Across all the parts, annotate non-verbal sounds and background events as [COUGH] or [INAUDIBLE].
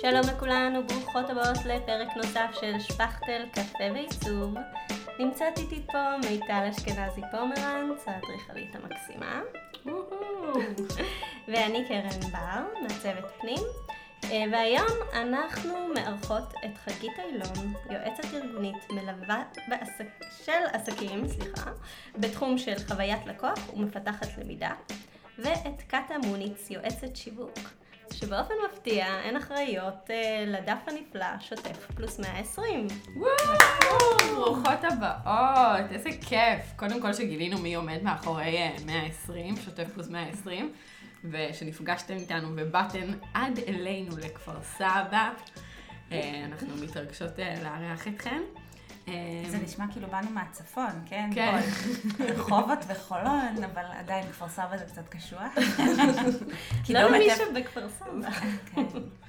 שלום לכולן וברוכות הבאות לפרק נוסף של שפכטל קפה ועיצוב. נמצאת איתי פה מיטל אשכנזי פומרנץ, האדריכלית המקסימה. ואני קרן בר, מעצבת פנים. אה, והיום אנחנו מארחות את חגית אילון, יועצת ארגונית מלווה בעסק, של עסקים, סליחה, בתחום של חוויית לקוח ומפתחת למידה, ואת קאטה מוניץ, יועצת שיווק. שבאופן מפתיע הן אחראיות אה, לדף הנפלא שוטף פלוס 120. וואו, ברוכות הבאות, איזה כיף. קודם כל שגילינו מי עומד מאחורי 120, אה, שוטף פלוס 120, ושנפגשתם איתנו ובאתם עד אלינו לכפר סבא. אה, אנחנו מתרגשות אה, לארח אתכם. זה אה, נשמע כאילו באנו מהצפון, כן? כן. רחובות וחולון, אבל עדיין כפר סבא זה קצת קשוח. לא למי שבכפר סבא. כן.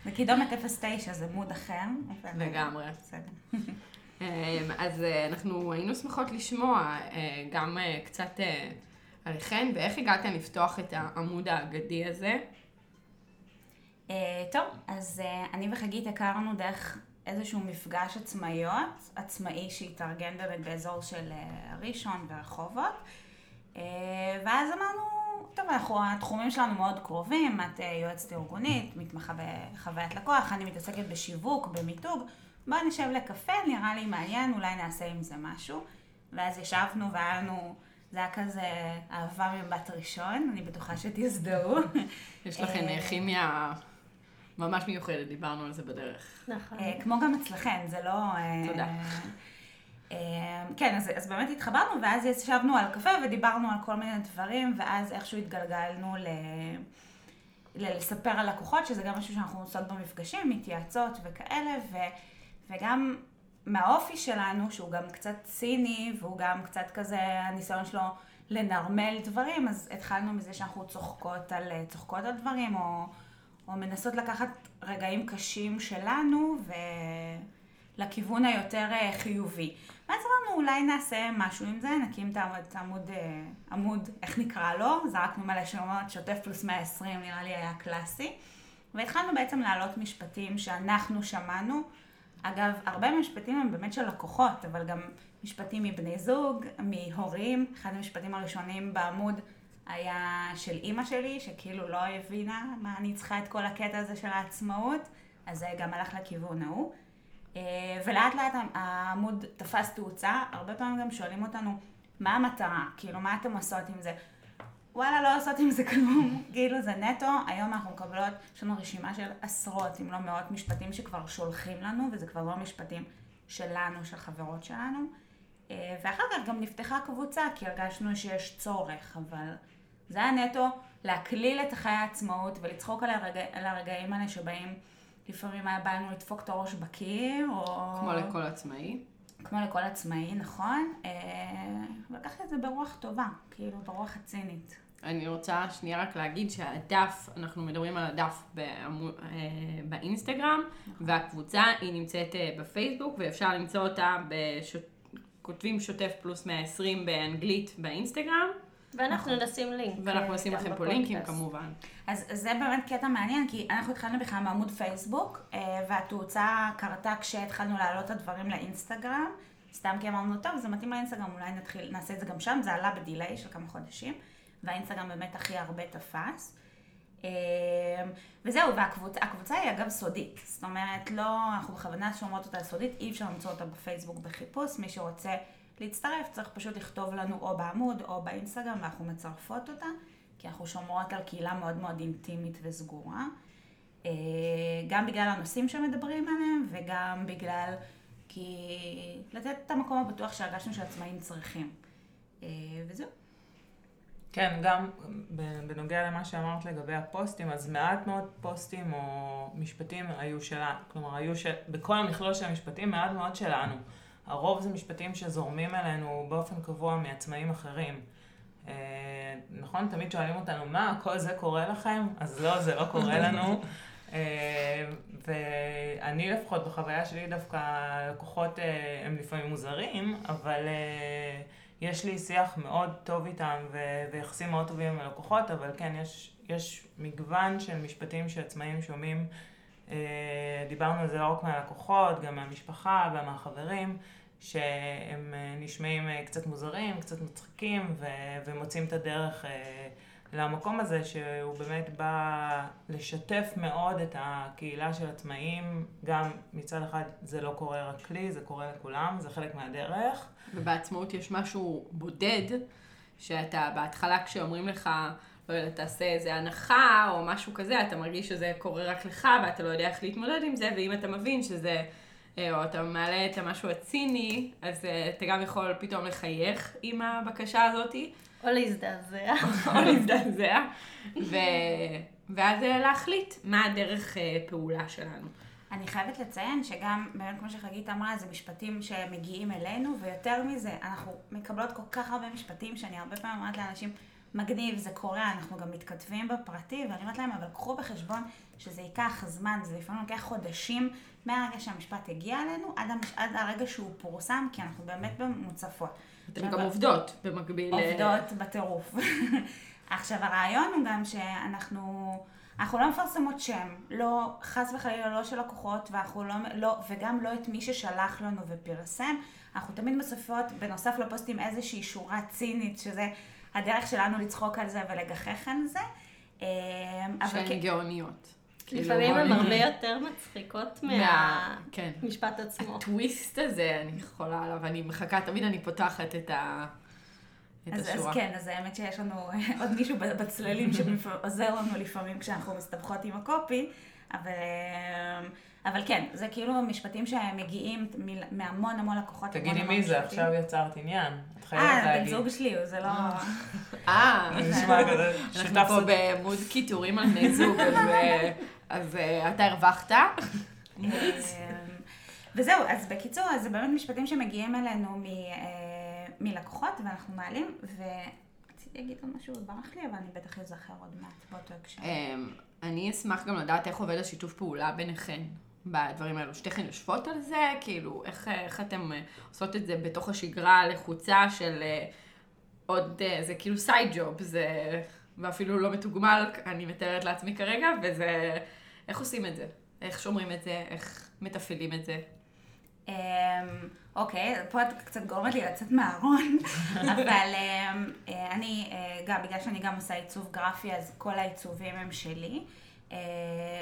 וקידומת 09 זה מוד אחר. לגמרי. בסדר. אה, אז אה, אנחנו היינו שמחות לשמוע אה, גם אה, קצת עליכן, ואיך הגעתן לפתוח את העמוד האגדי הזה. טוב, אז אני וחגית הכרנו דרך איזשהו מפגש עצמאיות, עצמאי שהתארגן באמת באזור של אה, ראשון ורחובות. אה, ואז אמרנו, טוב, אנחנו, התחומים שלנו מאוד קרובים, את אה, יועצת ארגונית, מתמחה בחוויית לקוח, אני מתעסקת בשיווק, במיתוג, בואי נשב לקפה, נראה לי מעניין, אולי נעשה עם זה משהו. ואז ישבנו והיה לנו, זה היה כזה אהבה ממבט ראשון, אני בטוחה שתזדהו. [LAUGHS] יש אה, כימיה ממש מיוחדת, דיברנו על זה בדרך. נכון. אה, כמו גם אצלכם, זה לא... אה, תודה. אה, כן, אז, אז באמת התחברנו, ואז ישבנו על קפה ודיברנו על כל מיני דברים, ואז איכשהו התגלגלנו ל... ל- לספר על לקוחות, שזה גם משהו שאנחנו עושות במפגשים, מתייעצות וכאלה, ו, וגם מהאופי שלנו, שהוא גם קצת ציני, והוא גם קצת כזה, הניסיון שלו לנרמל דברים, אז התחלנו מזה שאנחנו צוחקות על, צוחקות על דברים, או, או מנסות לקחת רגעים קשים שלנו, ולכיוון היותר אה, חיובי. ואז אמרנו, אולי נעשה משהו עם זה, נקים את העמוד, אה, עמוד, איך נקרא לו? זרקנו מלא שמות, שוטף פלוס 120, נראה לי היה קלאסי. והתחלנו בעצם להעלות משפטים שאנחנו שמענו. אגב, הרבה מהמשפטים הם באמת של לקוחות, אבל גם משפטים מבני זוג, מהורים. אחד המשפטים הראשונים בעמוד היה של אימא שלי, שכאילו לא הבינה מה אני צריכה את כל הקטע הזה של העצמאות, אז זה גם הלך לכיוון ההוא. אה, ולאט לאט העמוד תפס תאוצה, הרבה פעמים גם שואלים אותנו, מה המטרה? כאילו, מה אתם עושות עם זה? וואלה, לא עושות עם זה כלום, [LAUGHS] כאילו זה נטו, היום אנחנו מקבלות, יש לנו רשימה של עשרות, אם לא מאות משפטים שכבר שולחים לנו, וזה כבר לא משפטים שלנו, של חברות שלנו. אה, ואחר כך גם נפתחה קבוצה, כי הרגשנו שיש צורך, אבל זה היה נטו להקליל את חיי העצמאות ולצחוק על, הרגע, על הרגעים האלה שבהם לפעמים היה בא לנו לדפוק את הראש בקיר, או... כמו לכל עצמאי. כמו לכל עצמאי, נכון. אה, ולקחת את זה ברוח טובה, כאילו ברוח הצינית. אני רוצה שנייה רק להגיד שהדף, אנחנו מדברים על הדף בעמו, אה, באינסטגרם, והקבוצה היא נמצאת אה, בפייסבוק, ואפשר למצוא אותה, בשוט, כותבים שוטף פלוס 120 באנגלית באינסטגרם, ואנחנו נשים לינק. ואנחנו אה, נשים גם לכם פה. לינקים כמובן. אז זה באמת קטע מעניין, כי אנחנו התחלנו בכלל מעמוד פייסבוק, אה, והתאוצה קרתה כשהתחלנו להעלות את הדברים לאינסטגרם. סתם כי אמרנו, טוב, זה מתאים לאינסטגרם, אולי נתחיל, נעשה את זה גם שם, זה עלה בדיליי של כמה חודשים, והאינסטגרם באמת הכי הרבה תפס. אה, וזהו, והקבוצה היא אגב סודית, זאת אומרת, לא, אנחנו בכוונה שומרות אותה סודית, אי אפשר למצוא אותה בפייסבוק בחיפוש, מי שרוצה להצטרף צריך פשוט לכתוב לנו או בעמוד או באינסטגרם, ואנחנו מצרפות אותה. כי אנחנו שומרות על קהילה מאוד מאוד אינטימית וסגורה. אה, גם בגלל הנושאים שמדברים עליהם, וגם בגלל כי לתת את המקום הבטוח שהרגשנו שעצמאים צריכים. אה, וזהו. כן, גם בנוגע למה שאמרת לגבי הפוסטים, אז מעט מאוד פוסטים או משפטים היו שלה, כלומר, היו של, בכל המכלול של המשפטים מעט מאוד שלנו. הרוב זה משפטים שזורמים אלינו באופן קבוע מעצמאים אחרים. אה, נכון? תמיד שואלים אותנו, מה, כל זה קורה לכם? אז לא, זה לא קורה [LAUGHS] לנו. אה, ואני לפחות, בחוויה שלי דווקא, לקוחות אה, הם לפעמים מוזרים, אבל יש לי שיח מאוד טוב איתם ויחסים מאוד טובים עם הלקוחות, אבל כן, יש, יש מגוון של משפטים שעצמאים שומעים דיברנו על זה לא רק מהלקוחות, גם מהמשפחה ומהחברים, שהם אה, נשמעים אה, קצת מוזרים, קצת מצחיקים, ו- ומוצאים את הדרך אה, למקום הזה, שהוא באמת בא לשתף מאוד את הקהילה של עצמאים. גם מצד אחד זה לא קורה רק לי, זה קורה לכולם, זה חלק מהדרך. ובעצמאות יש משהו בודד, שאתה בהתחלה כשאומרים לך, לא יודעת, תעשה איזה הנחה או משהו כזה, אתה מרגיש שזה קורה רק לך ואתה לא יודע איך להתמודד עם זה, ואם אתה מבין שזה, או אתה מעלה את המשהו הציני, אז אה, אתה גם יכול פתאום לחייך עם הבקשה הזאתי, או להזדעזע. [LAUGHS] או להזדעזע, ו... ואז אה, להחליט מה הדרך אה, פעולה שלנו. אני חייבת לציין שגם, באמת כמו שחגית אמרה, זה משפטים שמגיעים אלינו, ויותר מזה, אנחנו מקבלות כל כך הרבה משפטים, שאני הרבה פעמים אומרת לאנשים, מגניב, זה קורה, אנחנו גם מתכתבים בפרטי, ואני אומרת להם, אבל קחו בחשבון שזה ייקח זמן, זה לפעמים לוקח חודשים מהרגע שהמשפט הגיע אלינו, עד, המש... עד הרגע שהוא פורסם, כי אנחנו באמת במוצפות. עכשיו, גם עובדות במקביל. אה, עובדות בטירוף. [LAUGHS] עכשיו, הרעיון הוא גם שאנחנו... אנחנו לא מפרסמות שם, לא, חס וחלילה לא של לקוחות, ואנחנו לא, לא, וגם לא את מי ששלח לנו ופרסם. אנחנו תמיד מוסיפות, בנוסף לפוסטים, איזושהי שורה צינית, שזה הדרך שלנו לצחוק על זה ולגחך על זה. אה, שהן כן- גאוניות. לפעמים כאילו, הן הרבה יותר מצחיקות מה- כן. מהמשפט עצמו. הטוויסט הזה, אני יכולה עליו, אני מחכה, תמיד אני פותחת את ה... את אז, אז השורה. כן, אז האמת שיש לנו [LAUGHS] עוד מישהו בצללים שעוזר לנו לפעמים כשאנחנו מסתבכות עם הקופי, אבל, אה, אבל כן, זה כאילו משפטים שמגיעים מ- מהמון המון לקוחות. תגידי מי זה. עכשיו יצרת עניין. את חייבת אה, בן להגיד. זוג שלי, זה לא... אה, נשמע [LAUGHS] כזה אנחנו פה בעמוד קיטורים על בני זוג, אז, אה, אז אה, אתה הרווחת. אה, וזהו, אז בקיצור, אז זה באמת משפטים שמגיעים אלינו מ, אה, מלקוחות, ואנחנו מעלים, ורציתי להגיד עוד משהו, ברח לי, אבל אני בטח אזכר עוד מעט באותו הקשר. אמ, אני אשמח גם לדעת איך עובד השיתוף פעולה ביניכן בדברים האלו. שתיכן יושבות על זה? כאילו, איך, איך אתן אה, עושות את זה בתוך השגרה הלחוצה של אה, עוד, אה, זה כאילו סייד ג'וב, זה ואפילו לא מתוגמל, אני מתארת לעצמי כרגע, וזה, איך עושים את זה? איך שומרים את זה? איך מתפעלים את זה? אמ, אוקיי, פה את קצת גורמת לי לצאת מהארון, [LAUGHS] אבל אמ, אה, אני, אה, גם בגלל שאני גם עושה עיצוב גרפי, אז כל העיצובים הם שלי. אה,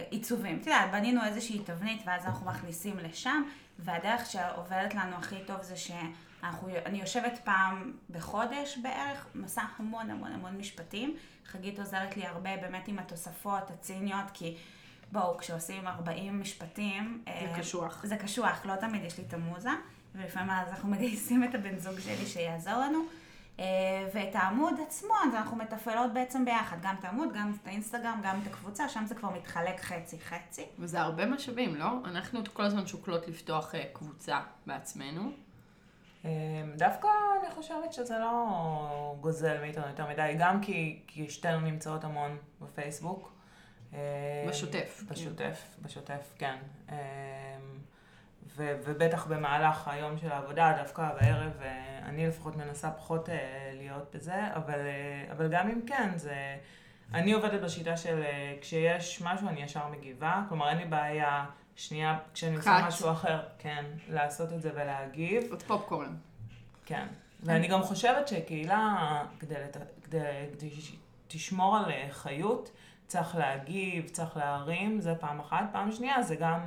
עיצובים, את יודעת, בנינו איזושהי תבנית ואז אנחנו מכניסים לשם, והדרך שעובדת לנו הכי טוב זה שאני יושבת פעם בחודש בערך, מסע המון המון המון משפטים. חגית עוזרת לי הרבה באמת עם התוספות הציניות, כי בואו, כשעושים 40 משפטים... זה אה, קשוח. זה קשוח, לא תמיד יש לי את המוזה, ולפעמים אז אנחנו [LAUGHS] מגייסים את הבן זוג שלי שיעזור לנו. אה, ואת העמוד עצמו, אז אנחנו מתפעלות בעצם ביחד, גם את העמוד, גם את האינסטגרם, גם את הקבוצה, שם זה כבר מתחלק חצי-חצי. וזה הרבה משאבים, לא? אנחנו כל הזמן שוקלות לפתוח אה, קבוצה בעצמנו. אמ, דווקא אני חושבת שזה לא גוזל מאיתנו יותר מדי, גם כי, כי שתינו נמצאות המון בפייסבוק. בשוטף, בשוטף, בשוטף, כן. אמ, ו- ובטח במהלך היום של העבודה, דווקא בערב, אה, אני לפחות מנסה פחות אה, להיות בזה, אבל, אה, אבל גם אם כן, זה... אני עובדת בשיטה של אה, כשיש משהו אני ישר מגיבה, כלומר אין לי בעיה שנייה כשאני עושה. משהו אחר, כן, לעשות את זה ולהגיב. עוד פופקורן. כן. ואני גם חושבת שקהילה, כדי, לת... כדי, כדי שתשמור על אה, חיות, צריך להגיב, צריך להרים, זה פעם אחת. פעם שנייה זה גם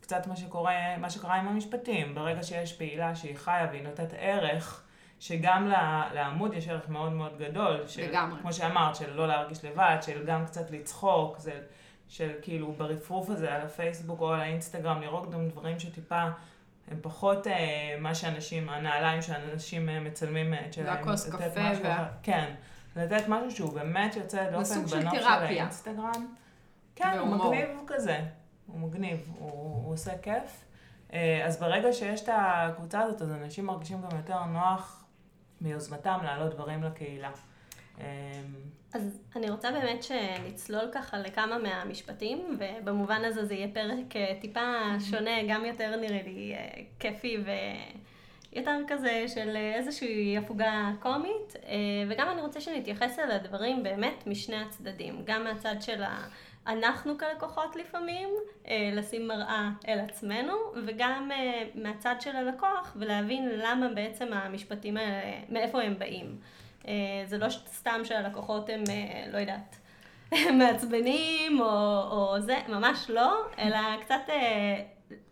קצת מה שקורה, מה שקרה עם המשפטים. ברגע שיש פעילה שהיא חיה והיא נותנת ערך, שגם לעמוד יש ערך מאוד מאוד גדול. של, לגמרי. כמו שאמרת, של לא להרגיש לבד, של גם קצת לצחוק, זה, של כאילו ברפרוף הזה על הפייסבוק או על האינסטגרם, לראות גם דברים שטיפה... הם פחות אה, מה שאנשים, הנעליים שאנשים אה, מצלמים אה, את שלהם. והכוס קפה וה-. כן, לתת משהו שהוא באמת יוצא דופן בנוף של. האינסטגרם. כן, הוא. מגניב כזה. הוא מגניב, הוא, הוא עושה כיף. אה, אז ברגע שיש את הקבוצה הזאת, אז אנשים מרגישים גם יותר נוח מיוזמתם להעלות דברים לקהילה. אה, אז אני רוצה באמת שנצלול ככה לכמה מהמשפטים, ובמובן הזה זה יהיה פרק אה, טיפה [LAUGHS] שונה, גם יותר נראה לי כיפי ויותר כזה של אה, איזושהי הפוגה קומית, אה, וגם אני רוצה שנתייחס אל הדברים באמת משני הצדדים, גם מהצד של אנחנו כלקוחות לפעמים, אה, לשים מראה אל עצמנו, וגם מהצד של הלקוח, ולהבין למה בעצם המשפטים האלה, מאיפה הם באים. זה לא סתם שהלקוחות הם, לא יודעת, [LAUGHS] מעצבנים או, או זה, ממש לא, אלא קצת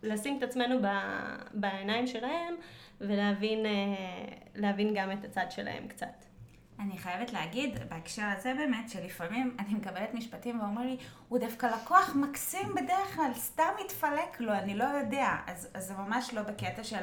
לשים את עצמנו בעיניים שלהם ולהבין גם את הצד שלהם קצת. אני חייבת להגיד, בהקשר הזה באמת, שלפעמים אני מקבלת משפטים ואומרים לי, הוא דווקא לקוח מקסים בדרך כלל, סתם מתפלק לו, אני לא יודע. אז, אז זה ממש לא בקטע של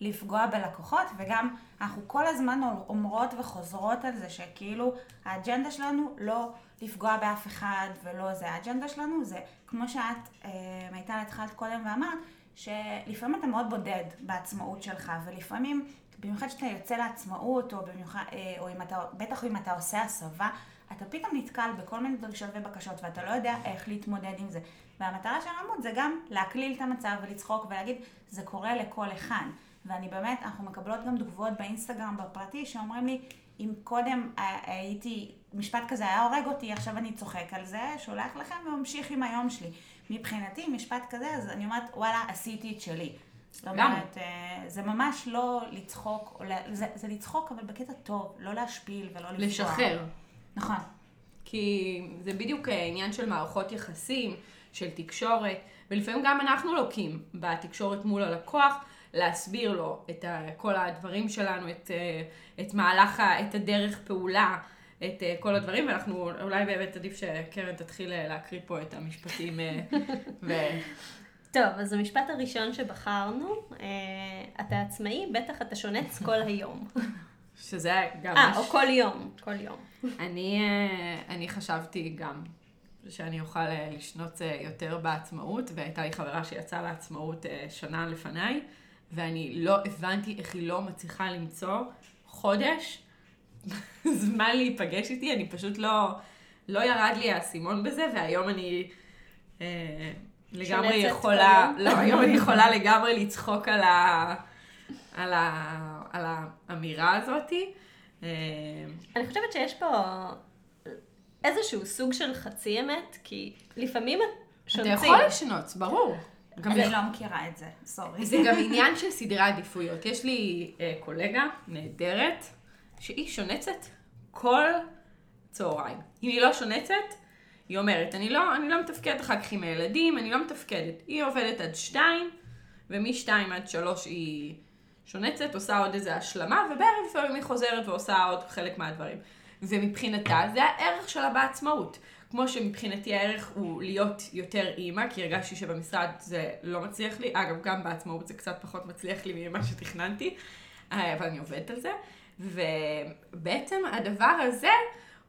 לפגוע בלקוחות, וגם אנחנו כל הזמן אומרות וחוזרות על זה שכאילו האג'נדה שלנו לא לפגוע באף אחד ולא זה. האג'נדה שלנו זה, כמו שאת, אה, מיטל, התחלת קודם ואמרת, שלפעמים אתה מאוד בודד בעצמאות שלך, ולפעמים במיוחד כשאתה יוצא לעצמאות, או, במיוחד, אה, או אם אתה, בטח אם אתה עושה הסבה, אתה פתאום נתקל בכל מיני דרישות ובקשות, ואתה לא יודע איך להתמודד עם זה. והמטרה של העמוד זה גם להקליל את המצב ולצחוק ולהגיד, זה קורה לכל אחד. ואני באמת, אנחנו מקבלות גם תגובות באינסטגרם בפרטי, שאומרים לי, אם קודם אה, הייתי, משפט כזה היה הורג אותי, עכשיו אני צוחק על זה, שולח לכם וממשיך עם היום שלי. מבחינתי, משפט כזה, אז אני אומרת, וואלה, עשיתי את שלי. זאת אומרת, אה, זה ממש לא לצחוק, זה, זה לצחוק אבל בקטע טוב, לא להשפיל ולא לפגוע. לשחרר. נכון. כי זה בדיוק אה, עניין של מערכות יחסים, של תקשורת, ולפעמים גם אנחנו לוקים בתקשורת מול הלקוח, להסביר לו את כל הדברים שלנו, את, אה, את מהלך, את הדרך פעולה, את כל הדברים, ואנחנו, אולי באמת עדיף שקרן תתחיל להקריא פה את המשפטים. [LAUGHS] ו... טוב, אז המשפט הראשון שבחרנו, אה, אתה עצמאי, בטח אתה שונץ כל היום. [LAUGHS] שזה גם... אה, או כל יום, כל יום. אני, אה, אני חשבתי גם שאני אוכל אה, לשנות יותר בעצמאות, והייתה לי חברה שיצאה לעצמאות שנה לפניי, ואני לא הבנתי איך היא לא מצליחה למצוא חודש זמן להיפגש איתי, אני פשוט לא, לא ירד לי האסימון בזה, והיום אני... לגמרי יכולה, לא, היום אני יכולה לגמרי לצחוק על, ה, על, ה, על האמירה הזאתי. אה, אני חושבת שיש פה איזשהו סוג של חצי אמת, כי לפעמים שונצים. אתה יכול לשנוץ, ברור. אני לא מכירה את זה, סורי. זה גם עניין של סדרי עדיפויות. יש לי uh, קולגה נהדרת, שהיא שונצת כל צהריים. אם היא לא שונצת, היא אומרת, אני לא, אני לא מתפקדת אחר כך עם הילדים, אני לא מתפקדת. היא עובדת עד שתיים, ומשתיים עד שלוש היא שונצת, עושה עוד איזה השלמה, ובערב לפעמים היא חוזרת ועושה עוד חלק מהדברים. ומבחינתה זה הערך שלה בעצמאות. כמו שמבחינתי הערך הוא להיות יותר אימא, כי הרגשתי שבמשרד זה לא מצליח לי, אגב, גם בעצמאות זה קצת פחות מצליח לי ממה שתכננתי, אה, אבל אני עובדת על זה. ובעצם הדבר הזה,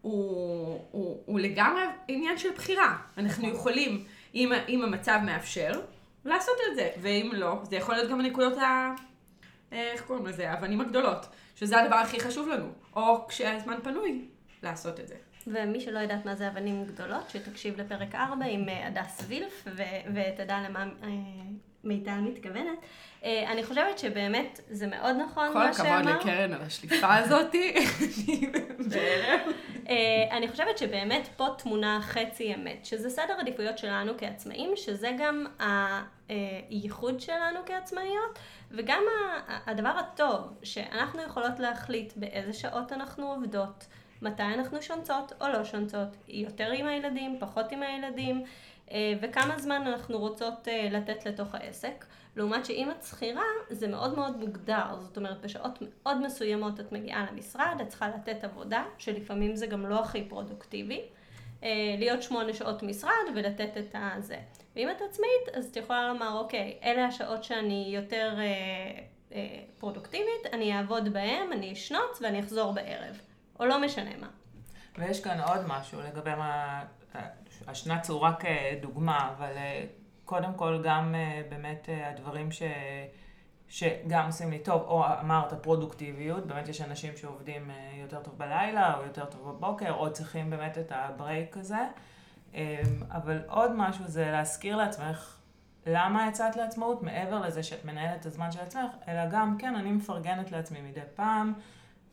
הוא, הוא, הוא לגמרי עניין של בחירה. אנחנו. יכולים, אם, אם המצב מאפשר, לעשות את זה, ואם לא, זה יכול להיות גם הנקודות ה... איך קוראים לזה? האבנים הגדולות, שזה הדבר הכי חשוב לנו, או כשהזמן פנוי, לעשות את זה. ומי שלא יודעת מה זה אבנים גדולות, שתקשיב לפרק 4 עם אה, הדס וילף, ותדע למה אה, מיטל מתכוונת. אה, אני חושבת שבאמת זה מאוד נכון מה שאמרת. כל הכבוד לקרן על השליפה הזאתי. [LAUGHS] אה, אני חושבת שבאמת פה תמונה חצי אמת, שזה סדר עדיפויות שלנו כעצמאים, שזה גם הייחוד שלנו כעצמאיות, וגם הדבר הטוב, שאנחנו יכולות להחליט באיזה שעות אנחנו עובדות, מתי אנחנו שונצות או לא שונצות, יותר עם הילדים, פחות עם הילדים. אה, וכמה זמן אנחנו רוצות אה, לתת לתוך העסק. לעומת שאם את שכירה, זה מאוד מאוד מוגדר, זאת אומרת בשעות מאוד מסוימות את מגיעה למשרד, את צריכה לתת עבודה, שלפעמים זה גם לא הכי פרודוקטיבי, אה, להיות שמונה שעות משרד ולתת את הזה. ואם את עצמאית, אז את יכולה לומר, אוקיי, אלה השעות שאני יותר אה, אה, פרודוקטיבית, אני אעבוד בהם, אני אשנוץ ואני אחזור בערב, או לא משנה מה. ויש כאן עוד משהו לגבי מה השנץ הוא רק אה, דוגמה, אבל אה, קודם כל גם אה, באמת הדברים ש... שגם עושים לי טוב, או אמרת פרודוקטיביות, באמת יש אנשים שעובדים יותר טוב בלילה, או יותר טוב בבוקר, או צריכים באמת את הברייק הזה. אבל עוד משהו זה להזכיר לעצמך למה יצאת לעצמאות, מעבר לזה שאת מנהלת את הזמן של עצמך, אלא גם, כן, אני מפרגנת לעצמי מדי פעם,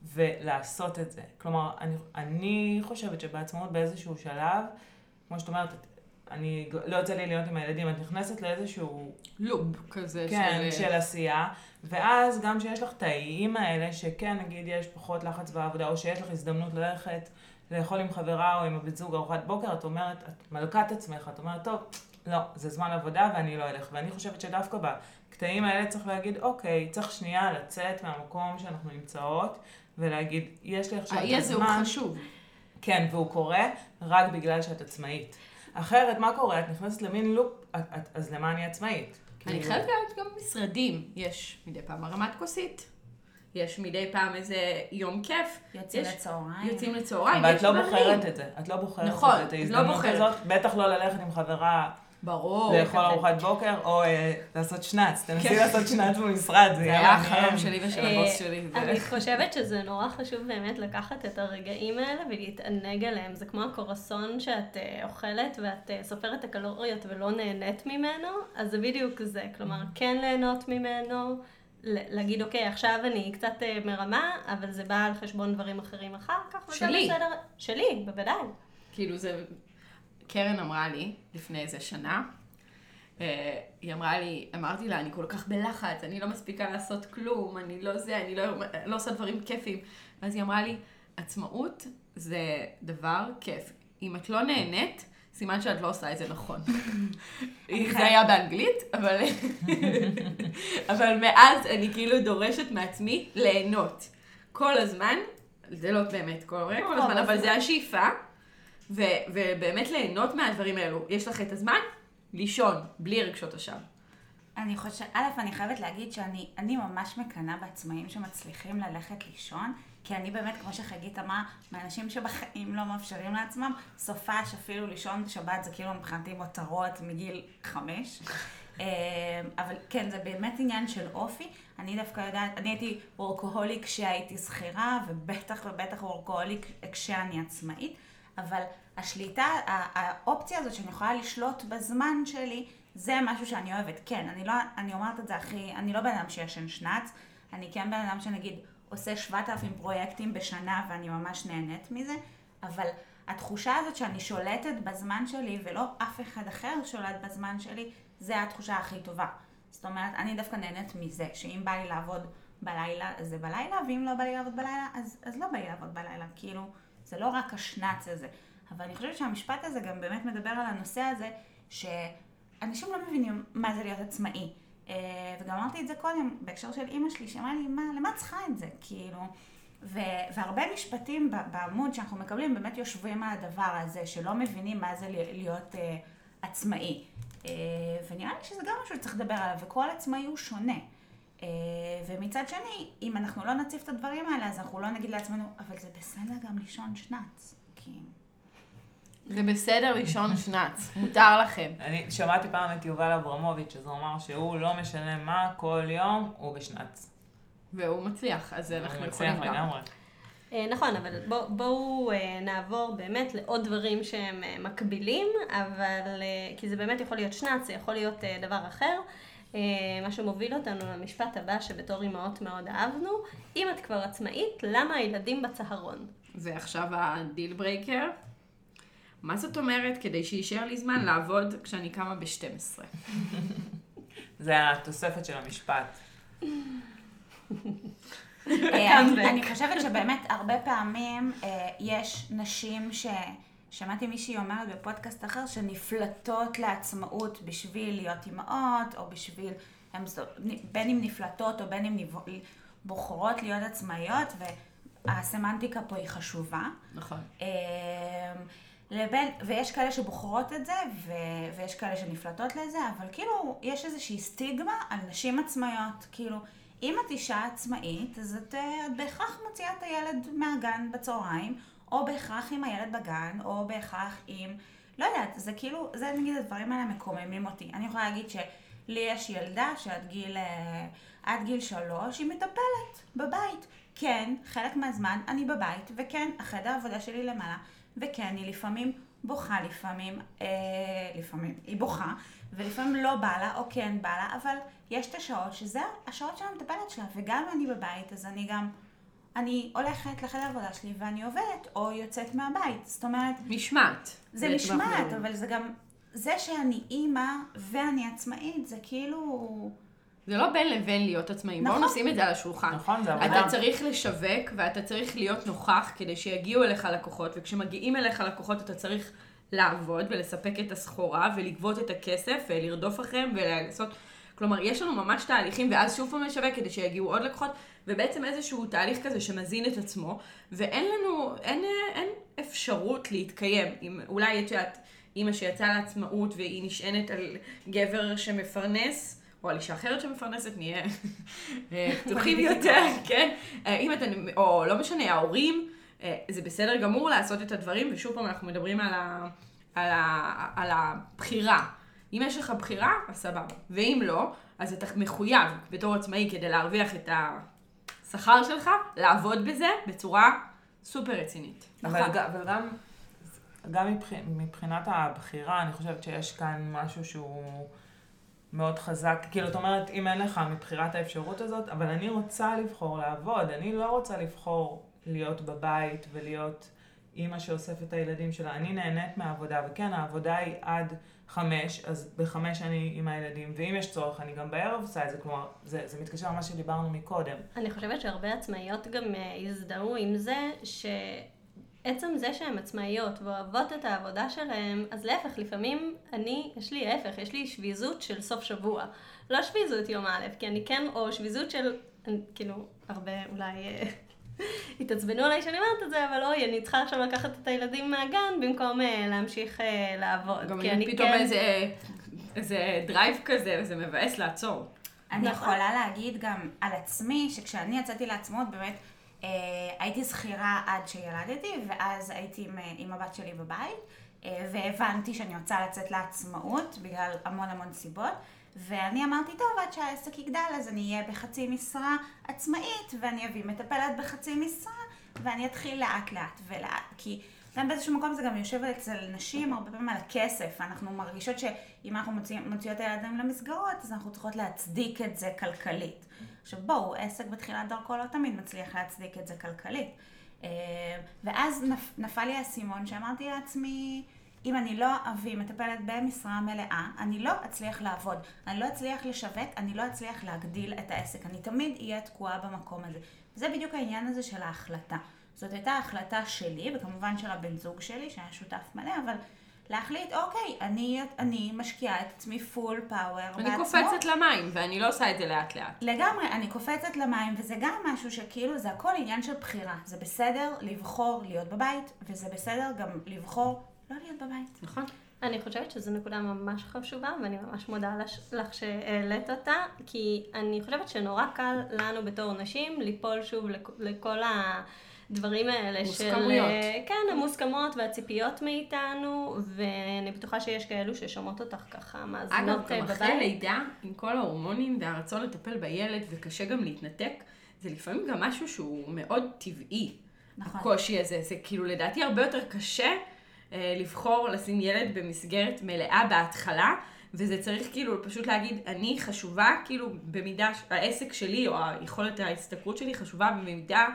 ולעשות את זה. כלומר, אני, אני חושבת שבעצמאות באיזשהו שלב, כמו שאת אומרת, אני, לא יוצא לי להיות עם הילדים, את נכנסת לאיזשהו לופ כזה כן, של... של עשייה, ואז גם שיש לך את האיים האלה, שכן, נגיד, יש פחות לחץ בעבודה, או שיש לך הזדמנות ללכת לאכול עם חברה או עם הבן זוג ארוחת בוקר, את אומרת, את מלכת עצמך, את אומרת, טוב, לא, זה זמן עבודה ואני לא אלך. ואני חושבת שדווקא בקטעים האלה צריך להגיד, אוקיי, צריך שנייה לצאת מהמקום שאנחנו נמצאות, ולהגיד, יש לי עכשיו את האי הזה הוא הזמן. חשוב. כן, והוא קורה רק בגלל שאת עצמאית. אחרת, מה קורה? את נכנסת למין לופ, את, את, אז למה אני עצמאית? אני כאילו- חייבת להגיד גם משרדים. יש מדי פעם הרמת כוסית. יש מדי פעם איזה יום כיף. יוצאים יש- לצהריים. יוצאים לצהריים. אבל את לא. בוחרת את זה. את לא בוחרת נכון, את זה, את לא ההזדמנות בוחרת. הזאת. בטח לא ללכת עם חברה ברור. לאכול. ארוחת בוקר, או אה, לעשות שנץ. [LAUGHS] תנסי. לעשות שנץ במשרד, זה היה. החלום שלי ושל אה, הבוס שלי. אני חושבת שזה נורא חשוב באמת לקחת את הרגעים האלה ולהתענג עליהם. זה כמו הקורסון שאת אה, אוכלת ואת סופרת את הקלוריות ולא נהנית ממנו, אז זה בדיוק זה. כלומר, כן ליהנות ממנו, ל- להגיד, אוקיי, עכשיו אני קצת מרמה, אבל זה בא על חשבון דברים אחרים אחר כך, וזה שלי. בסדר. שלי, בוודאי. כאילו זה... קרן אמרה לי לפני איזה שנה, אה, היא אמרה לי, אמרתי לה, אני כל כך בלחץ, אני לא מספיקה לעשות כלום, אני לא זה, אני לא, לא עושה דברים כיפים. ואז היא אמרה לי, עצמאות זה דבר כיף. אם את לא נהנית, סימן שאת לא עושה את זה נכון. [LAUGHS] זה היה באנגלית, אבל... [LAUGHS] אבל מאז אני כאילו דורשת מעצמי ליהנות. כל הזמן, זה לא באמת כל, כל הזמן, אבל זה השאיפה. ו- ובאמת ליהנות מהדברים האלו. יש לך את הזמן לישון, בלי רגשות אשם. אני חושבת, א', אני חייבת להגיד שאני אני ממש מקנאה בעצמאים שמצליחים ללכת לישון, כי אני באמת, כמו שחגית אמרה, מאנשים שבחיים לא מאפשרים לעצמם, סופש אפילו לישון בשבת זה כאילו מבחינתי מותרות מגיל חמש. אה, אבל כן, זה באמת עניין של אופי. אני דווקא יודעת, אני הייתי וורקוהוליק כשהייתי שכירה, ובטח ובטח וורקוהוליק כשאני עצמאית, אבל השליטה, האופציה הזאת שאני יכולה לשלוט בזמן שלי, זה משהו שאני אוהבת. כן, אני לא, אני אומרת את זה הכי, אני לא בן אדם שישן שנץ, אני כן בן אדם שנגיד עושה 7,000 פרויקטים בשנה ואני ממש נהנית מזה, אבל התחושה הזאת שאני שולטת בזמן שלי ולא אף אחד אחר שולט בזמן שלי, זה התחושה הכי טובה. זאת אומרת, אני דווקא נהנית מזה, שאם בא לי לעבוד בלילה, אז זה בלילה, ואם לא בא לי לעבוד בלילה, אז, אז לא בא לי לעבוד בלילה. כאילו, זה לא רק השנץ הזה. אבל אני חושבת שהמשפט הזה גם באמת מדבר על הנושא הזה, שאנשים לא מבינים מה זה להיות עצמאי. אה, וגם אמרתי את זה קודם, בהקשר של אימא שלי, שאמרה לי, מה, למה צריכה את זה? כאילו, ו- והרבה משפטים בעמוד שאנחנו מקבלים באמת יושבים על הדבר הזה, שלא מבינים מה זה להיות אה, עצמאי. אה, ונראה לי שזה גם משהו שצריך לדבר עליו, וכל עצמאי הוא שונה. אה, ומצד שני, אם אנחנו לא נציף את הדברים האלה, אז אנחנו לא נגיד לעצמנו, אבל זה בסדר גם לישון שנץ. כי... זה בסדר לישון שנץ, מותר לכם. [LAUGHS] אני שמעתי פעם את יובל אברמוביץ', אז הוא אמר שהוא לא משנה מה, כל יום הוא בשנץ. והוא מצליח, אז אנחנו הוא יכולים מצליח גם. לגמרי. אה, נכון, אבל בוא, בואו אה, נעבור באמת לעוד דברים שהם מקבילים, אבל, כי זה באמת יכול להיות שנץ, זה יכול להיות דבר אחר. אה, מה שמוביל אותנו למשפט הבא שבתור אימהות מאוד אהבנו, אם את כבר עצמאית, למה הילדים בצהרון? זה עכשיו ה deal breaker. מה זאת אומרת? כדי שיישאר לי זמן לעבוד כשאני קמה ב-12. [LAUGHS] זה התוספת של המשפט. [LAUGHS] אה, אני- חושבת שבאמת הרבה פעמים אה, יש נשים ש... שמעתי מישהי אומרת בפודקאסט אחר שנפלטות לעצמאות בשביל להיות אימהות, או בשביל, הם, בין אם נפלטות או בין אם בוחרות להיות עצמאיות, והסמנטיקה פה היא חשובה. נכון. אמ, לבין, ויש כאלה שבוחרות את זה, ו, ויש כאלה שנפלטות לזה, אבל כאילו, יש איזושהי סטיגמה על נשים עצמאיות. כאילו, אם את אישה עצמאית, אז את, אה, את בהכרח מוציאה את הילד מהגן בצהריים, או בהכרח עם הילד בגן, או בהכרח עם... לא יודעת, זה כאילו, זה נגיד הדברים האלה מקוממים אותי. אני יכולה להגיד שלי יש ילדה שעד גיל, אה, עד גיל שלוש, היא מטפלת בבית. כן, חלק מהזמן אני בבית, וכן, החדר העבודה שלי למעלה, וכן, היא לפעמים בוכה, לפעמים, אה, לפעמים היא בוכה, ולפעמים לא בא לה, או כן בא לה, אבל יש את השעות שזה השעות של המטפלת שלה, וגם אני בבית, אז אני גם, אני הולכת לחדר העבודה שלי ואני עובדת, או יוצאת מהבית. זאת אומרת, משמעת. זה משמעת. אבל זה גם, זה שאני אימא ואני עצמאית, זה כאילו... זה לא בין לבין להיות עצמאים. בואו נכון. נשים את זה על השולחן. נכון, זה עבודה. אתה צריך לשווק ואתה צריך להיות נוכח כדי שיגיעו אליך לקוחות, וכשמגיעים אליך לקוחות אתה צריך לעבוד ולספק את הסחורה ולגבות את הכסף ולרדוף אחריהם ולעשות... כלומר, יש לנו ממש תהליכים, ואז שוב פעם לשווק כדי שיגיעו עוד לקוחות, ובעצם איזשהו תהליך כזה שמזין את עצמו, ואין לנו, אין, אין אפשרות להתקיים. אם, אולי את יודעת, אימא שיצאה לעצמאות והיא נשענת על גבר שמפרנס, או על אישה אחרת שמפרנסת, נהיה אה, פתוחים יותר, כן? אה, אם אתה, או לא משנה, ההורים, אה, זה בסדר גמור לעשות את הדברים, ושוב פעם אנחנו מדברים על, ה, על, ה, על הבחירה. אם יש לך בחירה, אז סבבה. ואם לא, אז אתה מחויב בתור עצמאי כדי להרוויח את השכר שלך, לעבוד בזה בצורה סופר רצינית. אבל, ג- אבל גם, גם מבח, מבחינת הבחירה, אני חושבת שיש כאן משהו שהוא מאוד חזק. כאילו, את אומרת, אם אין לך מבחירת האפשרות הזאת, אבל אני רוצה לבחור לעבוד, אני לא רוצה לבחור להיות בבית ולהיות אימא שאוספת את הילדים שלה. אני נהנית מהעבודה, וכן, העבודה היא עד חמש, אז בחמש אני עם הילדים, ואם יש צורך, אני גם בערב עושה את זה, כלומר, זה, זה מתקשר למה שדיברנו מקודם. אני חושבת שהרבה עצמאיות גם אה, הזדהו עם זה שעצם זה שהן עצמאיות ואוהבות את העבודה שלהן, אז להפך, לפעמים אני, יש לי ההפך, יש לי שביזות של סוף שבוע. לא שביזות יום א', כי אני כן, או שביזות של, אני, כאילו, הרבה אולי אה, התעצבנו עליי שאני אומרת את זה, אבל אוי, אני צריכה עכשיו לקחת את הילדים מהגן במקום אה, להמשיך אה, לעבוד. גם אני פתאום כן... איזה, איזה דרייב כזה, וזה מבאס לעצור. אני נכון. יכולה להגיד גם על עצמי, שכשאני יצאתי לעצמאות, באמת, אה, הייתי שכירה עד שילדתי, ואז הייתי עם, עם הבת שלי בבית, אה, והבנתי שאני רוצה לצאת לעצמאות, בגלל המון המון סיבות. ואני אמרתי, טוב, עד שהעסק יגדל, אז אני אהיה בחצי משרה עצמאית, ואני אביא מטפלת בחצי משרה, ואני אתחיל לאט לאט ולאט. כי גם באיזשהו מקום זה גם יושב אצל נשים הרבה פעמים על הכסף. אנחנו מרגישות שאם אנחנו מוציא, מוציאות את הילדים למסגרות, אז אנחנו צריכות להצדיק את זה כלכלית. עכשיו בואו, עסק בתחילת דרכו לא תמיד מצליח להצדיק את זה כלכלית. אה, ואז נפ, נפל לי האסימון שאמרתי לעצמי, אם אני לא אביא מטפלת במשרה מלאה, אני לא אצליח לעבוד, אני לא אצליח לשווק, אני לא אצליח להגדיל את העסק, אני תמיד אהיה תקועה במקום הזה. זה בדיוק העניין הזה של ההחלטה. זאת הייתה החלטה שלי, וכמובן של הבן זוג שלי, שהיה שותף מלא, אבל להחליט, אוקיי, אני, אני משקיעה את עצמי פול פאוור אני קופצת למים, ואני לא עושה את זה לאט לאט. לגמרי, אני קופצת למים, וזה גם משהו שכאילו זה הכל עניין של בחירה. זה בסדר לבחור להיות בבית, וזה בסדר גם לבחור לא להיות בבית. נכון? אני חושבת שזו נקודה ממש חשובה, ואני ממש מודה לש- לך שהעלית אותה, כי אני חושבת שנורא קל לנו בתור נשים ליפול שוב לכ- לכל הדברים האלה של... מוסכמויות. כן, המוסכמות והציפיות מאיתנו, ואני בטוחה שיש כאלו ששומעות אותך ככה, אגב, מאזינות אה, גם אחרי בבית. לידה, עם כל ההורמונים והרצון לטפל בילד, וקשה גם להתנתק, זה לפעמים גם משהו שהוא מאוד טבעי. נכון. הקושי הזה, זה כאילו לדעתי הרבה יותר קשה לבחור לשים ילד במסגרת מלאה בהתחלה, וזה צריך כאילו פשוט להגיד, אני חשובה, כאילו במידה, העסק שלי או היכולת ההשתכרות שלי חשובה במידה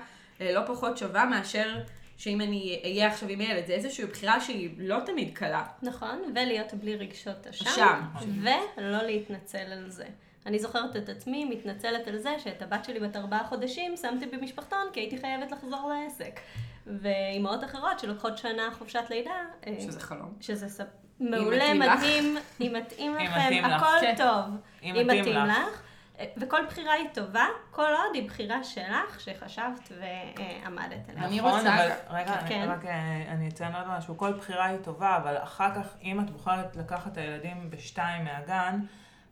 אה, לא פחות שווה מאשר שאם אני אהיה עכשיו עם ילד, זה איזושהי בחירה שהיא לא תמיד קלה. נכון, ולהיות בלי רגשות אשם, אשם. ולא להתנצל על זה. אני זוכרת את עצמי מתנצלת על זה שאת הבת שלי בת ארבעה חודשים שמתי במשפחתון כי הייתי חייבת לחזור לעסק. ואימהות אחרות שלוקחות שנה חופשת לידה, אה, שזה חלום. שזה ס... מעולה, לך. מדהים, אם מתאים [LAUGHS] אם לכם, מתאים לך, הכל כן. טוב. אם אם מתאים לך. לך. אה, וכל בחירה היא טובה, כל עוד היא בחירה שלך, שחשבת ועמדת עליה. אני נכון, רוצה- אבל רגע, כן. אני, רק אה, אני אציין עוד משהו, כל בחירה היא טובה, אבל אחר כך, אם את בוחרת לקחת את הילדים בשתיים מהגן,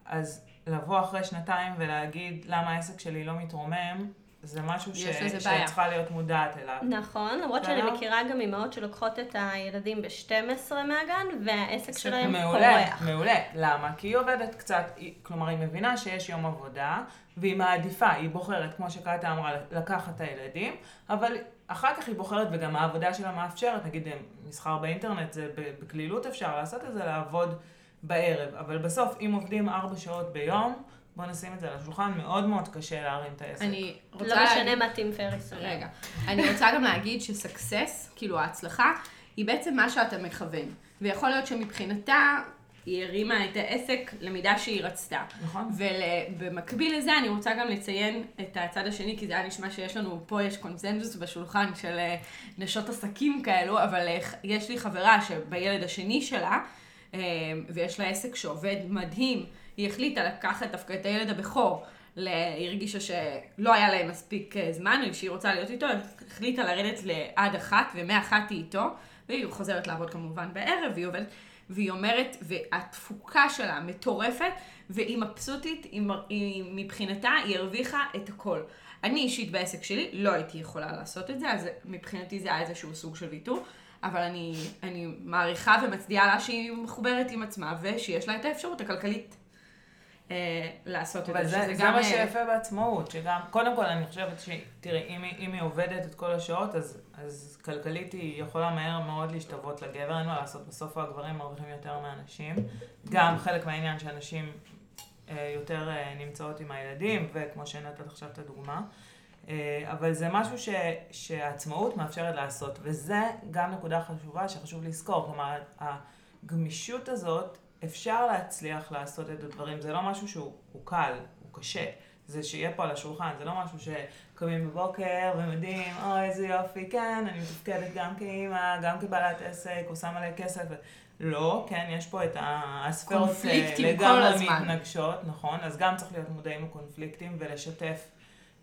אז לבוא אחרי שנתיים ולהגיד למה העסק שלי לא מתרומם, זה משהו ש... שאת. צריכה להיות מודעת אליו. נכון, למרות שאני. מכירה גם אימהות שלוקחות את הילדים ב-12 מהגן, והעסק שלהם מעולה, פורח. מעולה. למה? כי היא עובדת קצת, כלומר, היא מבינה שיש יום עבודה, והיא מעדיפה, היא בוחרת, כמו שקאטה אמרה, לקחת את הילדים, אבל אחר כך היא בוחרת, וגם העבודה שלה מאפשרת, נגיד אה, מסחר באינטרנט, זה בקלילות אפשר לעשות את זה, לעבוד בערב. אבל בסוף, אם עובדים ארבע שעות ביום, בוא נשים את זה על השולחן, מאוד מאוד קשה להרים את העסק. אני רוצה... לא משנה מה טים פריס אומר. רגע, אני רוצה גם להגיד שסקסס, כאילו ההצלחה, היא בעצם מה שאתה מכוון. ויכול להיות שמבחינתה, היא הרימה את העסק למידה שהיא רצתה. נכון. ובמקביל לזה אני רוצה גם לציין את הצד השני, כי זה היה נשמע שיש לנו, פה יש קונצנזוס בשולחן של אה, נשות עסקים כאלו, אבל אה, יש לי חברה שבילד השני שלה, ויש לה עסק שעובד מדהים, היא החליטה לקחת דווקא את הילד הבכור. היא הרגישה שלא היה להם מספיק זמן, שהיא רוצה להיות איתו, החליטה לרדת לעד אחת, ומאחת היא איתו, והיא חוזרת לעבוד כמובן בערב, והיא עובדת. והיא אומרת, והתפוקה שלה מטורפת, והיא מבסוטית, היא, היא, מבחינתה היא הרוויחה את הכל. אני אישית בעסק שלי לא הייתי יכולה לעשות את זה, אז מבחינתי זה היה איזשהו סוג של ויתור, אבל אני, אני מעריכה ומצדיעה לה שהיא מחוברת עם עצמה, ושיש לה את האפשרות הכלכלית אה, לעשות את זה. זה, זה מה אה, שיפה בעצמאות, שגם, קודם כל אני חושבת שתראי, אם, אם היא עובדת את כל השעות, אז, אז כלכלית היא יכולה מהר מאוד להשתוות לגבר, אין מה לעשות, בסוף הגברים מרוויחים יותר מהנשים. גם חלק מהעניין שאנשים אה, יותר אה, נמצאות עם הילדים, וכמו שנתת עכשיו את הדוגמה. אה, אבל זה משהו ש, שהעצמאות מאפשרת לעשות, וזה גם נקודה חשובה שחשוב לזכור, כלומר, הגמישות הזאת אפשר להצליח לעשות את הדברים, זה לא משהו שהוא קל, הוא קשה. זה שיהיה פה על השולחן, זה לא משהו שקמים בבוקר ומודים, אוי איזה יופי, כן, אני מתפקדת גם כאימא, גם כבעלת עסק, עושה מלא כסף. לא, כן, יש פה את הספרות אה, לגמרי מתנגשות, נכון, אז גם צריך להיות מודעים לקונפליקטים ולשתף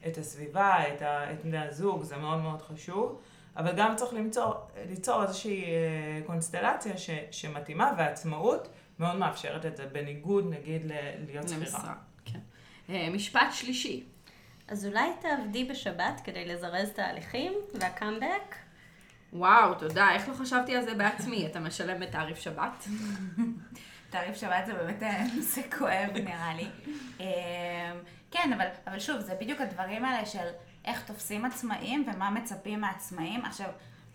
את הסביבה, את, ה, את בני הזוג, זה מאוד מאוד חשוב. אבל גם צריך למצוא, ליצור איזושהי אה, קונסטלציה ש, שמתאימה, ועצמאות מאוד מאפשרת את זה, בניגוד נגיד להיות שכירה. כן. אה, משפט שלישי. אז אולי תעבדי בשבת כדי לזרז תהליכים, והקאמבק? וואו, תודה. איך לא חשבתי על זה בעצמי? [LAUGHS] אתה משלם בתעריף שבת? תעריף שבת זה באמת אה, [LAUGHS] נושא כואב נראה לי. אה, כן, אבל, אבל שוב, זה בדיוק הדברים האלה של איך תופסים עצמאים ומה מצפים מעצמאים. עכשיו,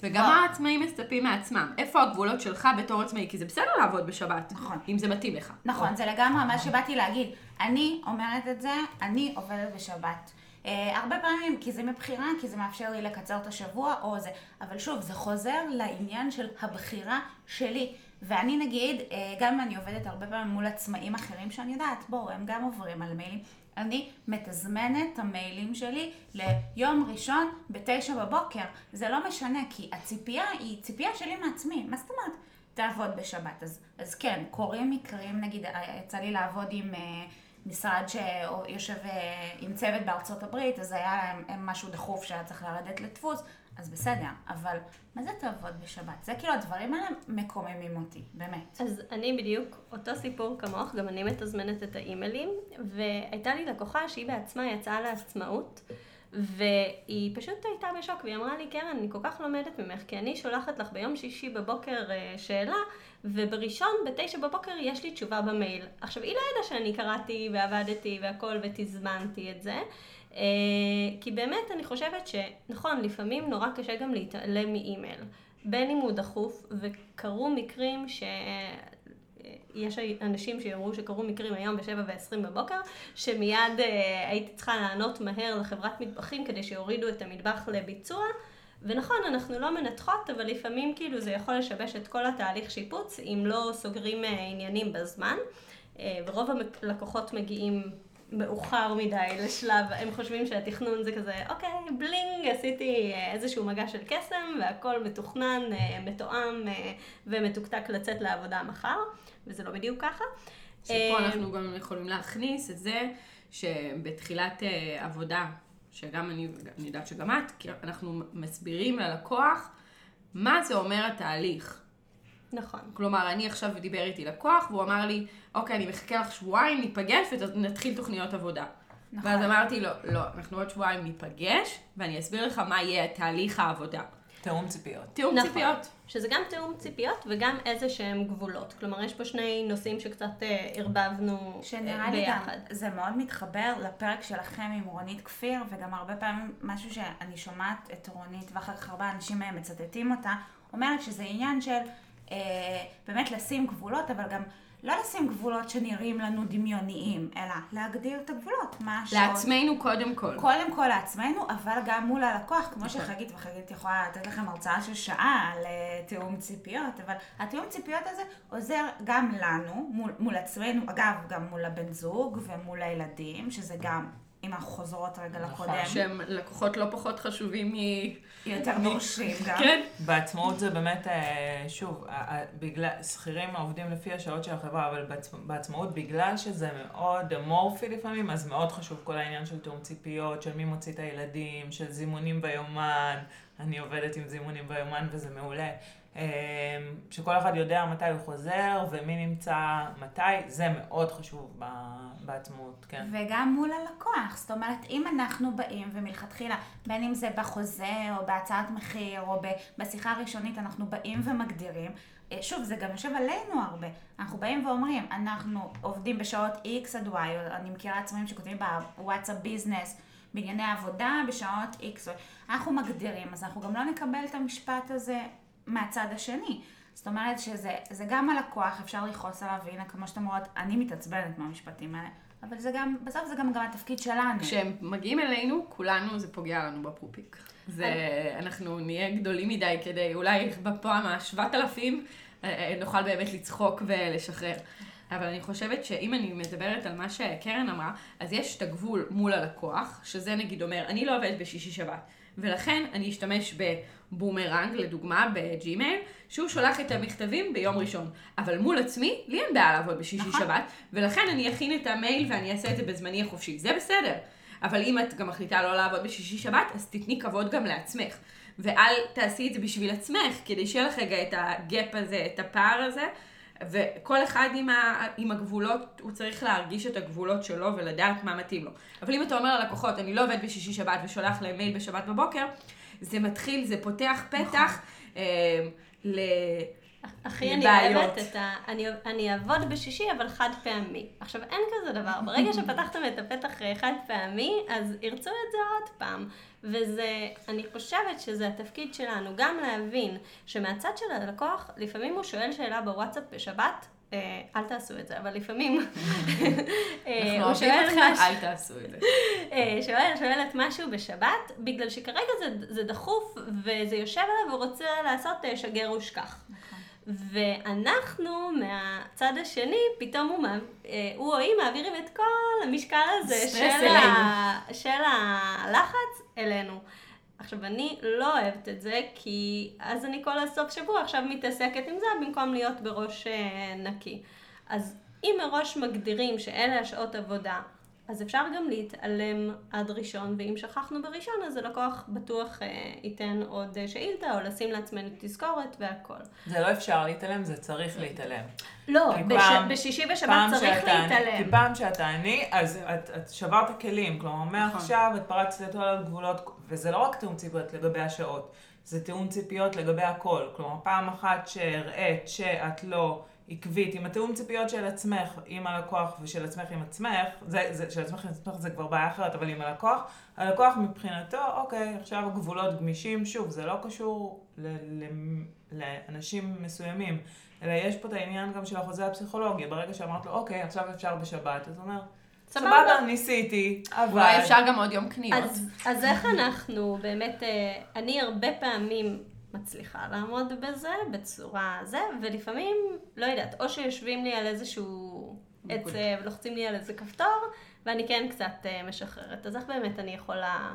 וגם מה העצמאים מצפים מעצמם. איפה הגבולות שלך בתור עצמאי? כי זה בסדר לעבוד בשבת. נכון. אם זה מתאים לך. נכון, זה לגמרי מה שבאתי להגיד. אני אומרת את זה, אני עובדת בשבת. Uh, הרבה פעמים, כי זה מבחירה, כי זה מאפשר לי לקצר את השבוע או זה. אבל שוב, זה חוזר לעניין של הבחירה שלי. ואני נגיד, uh, גם אם אני עובדת הרבה פעמים מול עצמאים אחרים שאני יודעת, בואו, הם גם עוברים על מיילים. אני מתזמנת את המיילים שלי ליום ראשון בתשע בבוקר. זה לא משנה, כי הציפייה היא ציפייה שלי מעצמי. מה זאת אומרת? תעבוד בשבת. אז, אז כן, קורים מקרים, נגיד, יצא לי לעבוד עם... Uh, משרד שיושב uh, עם צוות בארצות הברית, אז היה להם משהו דחוף שהיה צריך לרדת לדפוס, אז בסדר, אבל מה זה תעבוד בשבת? זה כאילו הדברים האלה מקוממים אותי, באמת. אז אני בדיוק אותו סיפור כמוך, גם אני מתזמנת את האימיילים, והייתה לי לקוחה שהיא בעצמה יצאה לעצמאות. והיא פשוט הייתה בשוק, והיא אמרה לי, קרן, אני כל כך לומדת ממך, כי אני שולחת לך ביום שישי בבוקר אה, שאלה, ובראשון, בתשע בבוקר, יש לי תשובה במייל. עכשיו, היא לא ידעה שאני קראתי ועבדתי והכל ותזמנתי את זה, כי באמת אני חושבת שנכון, לפעמים נורא קשה גם להתעלם מאימייל. בין אם הוא דחוף, וקרו מקרים ש... יש אנשים שיאמרו שקרו מקרים היום ב-7 ו-20 בבוקר, שמיד אה, הייתי צריכה לענות מהר לחברת מטבחים כדי שיורידו את המטבח לביצוע. ונכון, אנחנו לא מנתחות, אבל לפעמים כאילו זה יכול לשבש את כל התהליך שיפוץ, אם לא סוגרים אה, עניינים בזמן. אה, ורוב הלקוחות מגיעים מאוחר מדי לשלב, הם חושבים שהתכנון זה כזה, אוקיי, בלינג, עשיתי אה, איזשהו מגע של קסם, והכל מתוכנן, אה, מתואם אה, ומתוקתק לצאת לעבודה מחר, וזה לא בדיוק ככה. שפה אנחנו גם יכולים להכניס את זה שבתחילת עבודה, שגם אני, אני יודעת שגם את, אנחנו מסבירים ללקוח מה זה אומר התהליך. נכון. כלומר, אני עכשיו דיבר איתי לקוח, והוא אמר לי, אוקיי, אני מחכה לך שבועיים, ניפגש ונתחיל תוכניות עבודה. נכון. ואז אמרתי לו, לא, אנחנו עוד שבועיים ניפגש, ואני אסביר לך מה יהיה תהליך העבודה. תיאום ציפיות. תיאום נכון. ציפיות. שזה גם תיאום ציפיות וגם איזה שהם גבולות. כלומר, יש פה שני נושאים שקצת אה, ערבבנו אה, שנראה לי גם, זה מאוד מתחבר לפרק שלכם עם רונית כפיר, וגם הרבה פעמים משהו שאני שומעת את רונית, ואחר כך הרבה אנשים מהם מצטטים אותה, אומרת שזה עניין של אה, באמת לשים גבולות, אבל גם לא לשים גבולות שנראים לנו דמיוניים, אלא להגדיר את הגבולות. מה השעות. לעצמנו קודם כל. קודם כל לעצמנו, אבל גם מול הלקוח, כמו נכון. שחגית וחגית יכולה לתת לכם הרצאה של שעה על אה, תיאום ציפיות, אבל התיאום ציפיות הזה עוזר גם לנו, מול, מול עצמנו, אגב, גם מול הבן זוג ומול הילדים, שזה גם, אם אנחנו חוזרות רגע נכון, לקודם, שהם לקוחות לא פחות חשובים מ... יותר דורשים גם. כן. בעצמאות זה באמת, אה, שוב, בגלל, שכירים עובדים לפי השעות של החברה, אבל בעצ- בעצמאות, בגלל שזה מאוד אמורפי לפעמים, אז מאוד חשוב כל העניין של תיאום ציפיות, של מי מוציא את הילדים, של זימונים ביומן, אני עובדת עם זימונים ביומן וזה מעולה. אה, שכל אחד יודע מתי הוא חוזר ומי נמצא מתי, זה מאוד חשוב בעצמאות, כן. וגם מול הלקוח, זאת אומרת, אם אנחנו באים ומלכתחילה, בין אם זה בחוזה או בהצעת מחיר או בשיחה הראשונית, אנחנו באים ומגדירים, אה, שוב, זה גם יושב עלינו הרבה. אנחנו באים ואומרים, אנחנו עובדים בשעות X עד Y, אני מכירה עצמאים שכותבים בוואטסאפ ביזנס, בענייני עבודה, בשעות X, אנחנו מגדירים, אז אנחנו גם לא נקבל את המשפט הזה מהצד השני. זאת אומרת שזה זה גם הלקוח, אפשר לכעוס עליו, והנה, כמו שאתם אומרות, אני מתעצבנת מהמשפטים האלה, אבל זה גם, בסוף זה גם, גם התפקיד שלנו. כשהם מגיעים אלינו, כולנו, זה פוגע לנו בפופיק. זה, אנחנו נהיה גדולים מדי כדי, אולי בפעם השבעת אלפים, אה, נוכל באמת לצחוק ולשחרר. אבל אני חושבת שאם אני מדברת על מה שקרן אמרה, אז יש את הגבול מול הלקוח, שזה נגיד אומר, אני לא עובדת בשישי שבת, ולכן אני אשתמש בבומרנג, לדוגמה, בג'ימייל, שהוא שולח את המכתבים ביום ראשון. אבל מול עצמי, לי אין בעיה לעבוד בשישי נכון. שבת, ולכן אני אכין את המייל ואני אעשה את זה בזמני החופשי. זה בסדר. אבל אם את גם מחליטה לא לעבוד בשישי שבת, אז תתני כבוד גם לעצמך. ואל תעשי את זה בשביל עצמך, כדי שיהיה לך רגע את ה gap הזה, את הפער הזה. וכל אחד עם, ה, עם הגבולות, הוא צריך להרגיש את הגבולות שלו ולדעת מה מתאים לו. אבל אם אתה אומר ללקוחות, אני לא עובד בשישי שבת ושולח להם מייל בשבת בבוקר, זה מתחיל, זה פותח פתח אה, ל... הכי אני. אוהבת את ה... אני, אני אעבוד בשישי, אבל חד פעמי. עכשיו, אין כזה דבר. ברגע [LAUGHS] שפתחתם את הפתח אה, חד פעמי, אז ירצו את זה עוד פעם. וזה, אני חושבת שזה התפקיד שלנו, גם להבין שמהצד של הלקוח, לפעמים הוא שואל שאלה בוואטסאפ בשבת, אל תעשו את זה, אבל לפעמים [LAUGHS] אה, אנחנו הוא אוהבים אתכם, אל תעשו את זה. אה, שואל, שואלת משהו בשבת, בגלל שכרגע זה, זה דחוף וזה יושב עליו ורוצה לעשות אה, שגר ושכח. ואנחנו מהצד השני, פתאום הוא, אה, הוא או היא מעבירים את כל המשקל הזה של. ה, של הלחץ אלינו. עכשיו, אני לא אוהבת את זה, כי אז אני כל הסוף שבוע עכשיו מתעסקת עם זה, במקום להיות בראש אה, נקי. אז אם מראש מגדירים שאלה השעות עבודה, אז אפשר גם להתעלם עד ראשון, ואם שכחנו בראשון, אז הלקוח בטוח אה, ייתן עוד אה, שאילתה, או לשים לעצמנו תזכורת והכל. זה לא אפשר להתעלם, זה צריך להתעלם. לא, בש... פעם- בשישי ושבת צריך שאתה- להתעלם. כי פעם שאתה עני, אז את, את שברת כלים. כלומר, מעכשיו את פרצת את כל הגבולות, וזה לא רק תיאום ציפיות לגבי השעות, זה תיאום ציפיות לגבי הכל. כלומר, פעם אחת שהראית שאת לא עקבית עם התיאום ציפיות של עצמך עם הלקוח ושל עצמך עם עצמך, זה, זה, של עצמך עם עצמך זה כבר בעיה אחרת, אבל עם הלקוח, הלקוח מבחינתו, אוקיי, עכשיו הגבולות גמישים, שוב, זה לא קשור ל, ל, לאנשים מסוימים. אלא יש פה את העניין גם של החוזה הפסיכולוגי. ברגע שאמרת לו, אוקיי, עכשיו אפשר בשבת, אז הוא אומר, סבבה. סבבה, ניסיתי, אבל... אולי אפשר גם עוד יום קניות. אז, אז איך אנחנו באמת, אה, אני הרבה פעמים מצליחה לעמוד בזה בצורה זה, ולפעמים, לא יודעת, או שיושבים לי על איזשהו. עצב, לוחצים לי על איזה כפתור, ואני כן קצת אה, משחררת. אז איך באמת אני יכולה...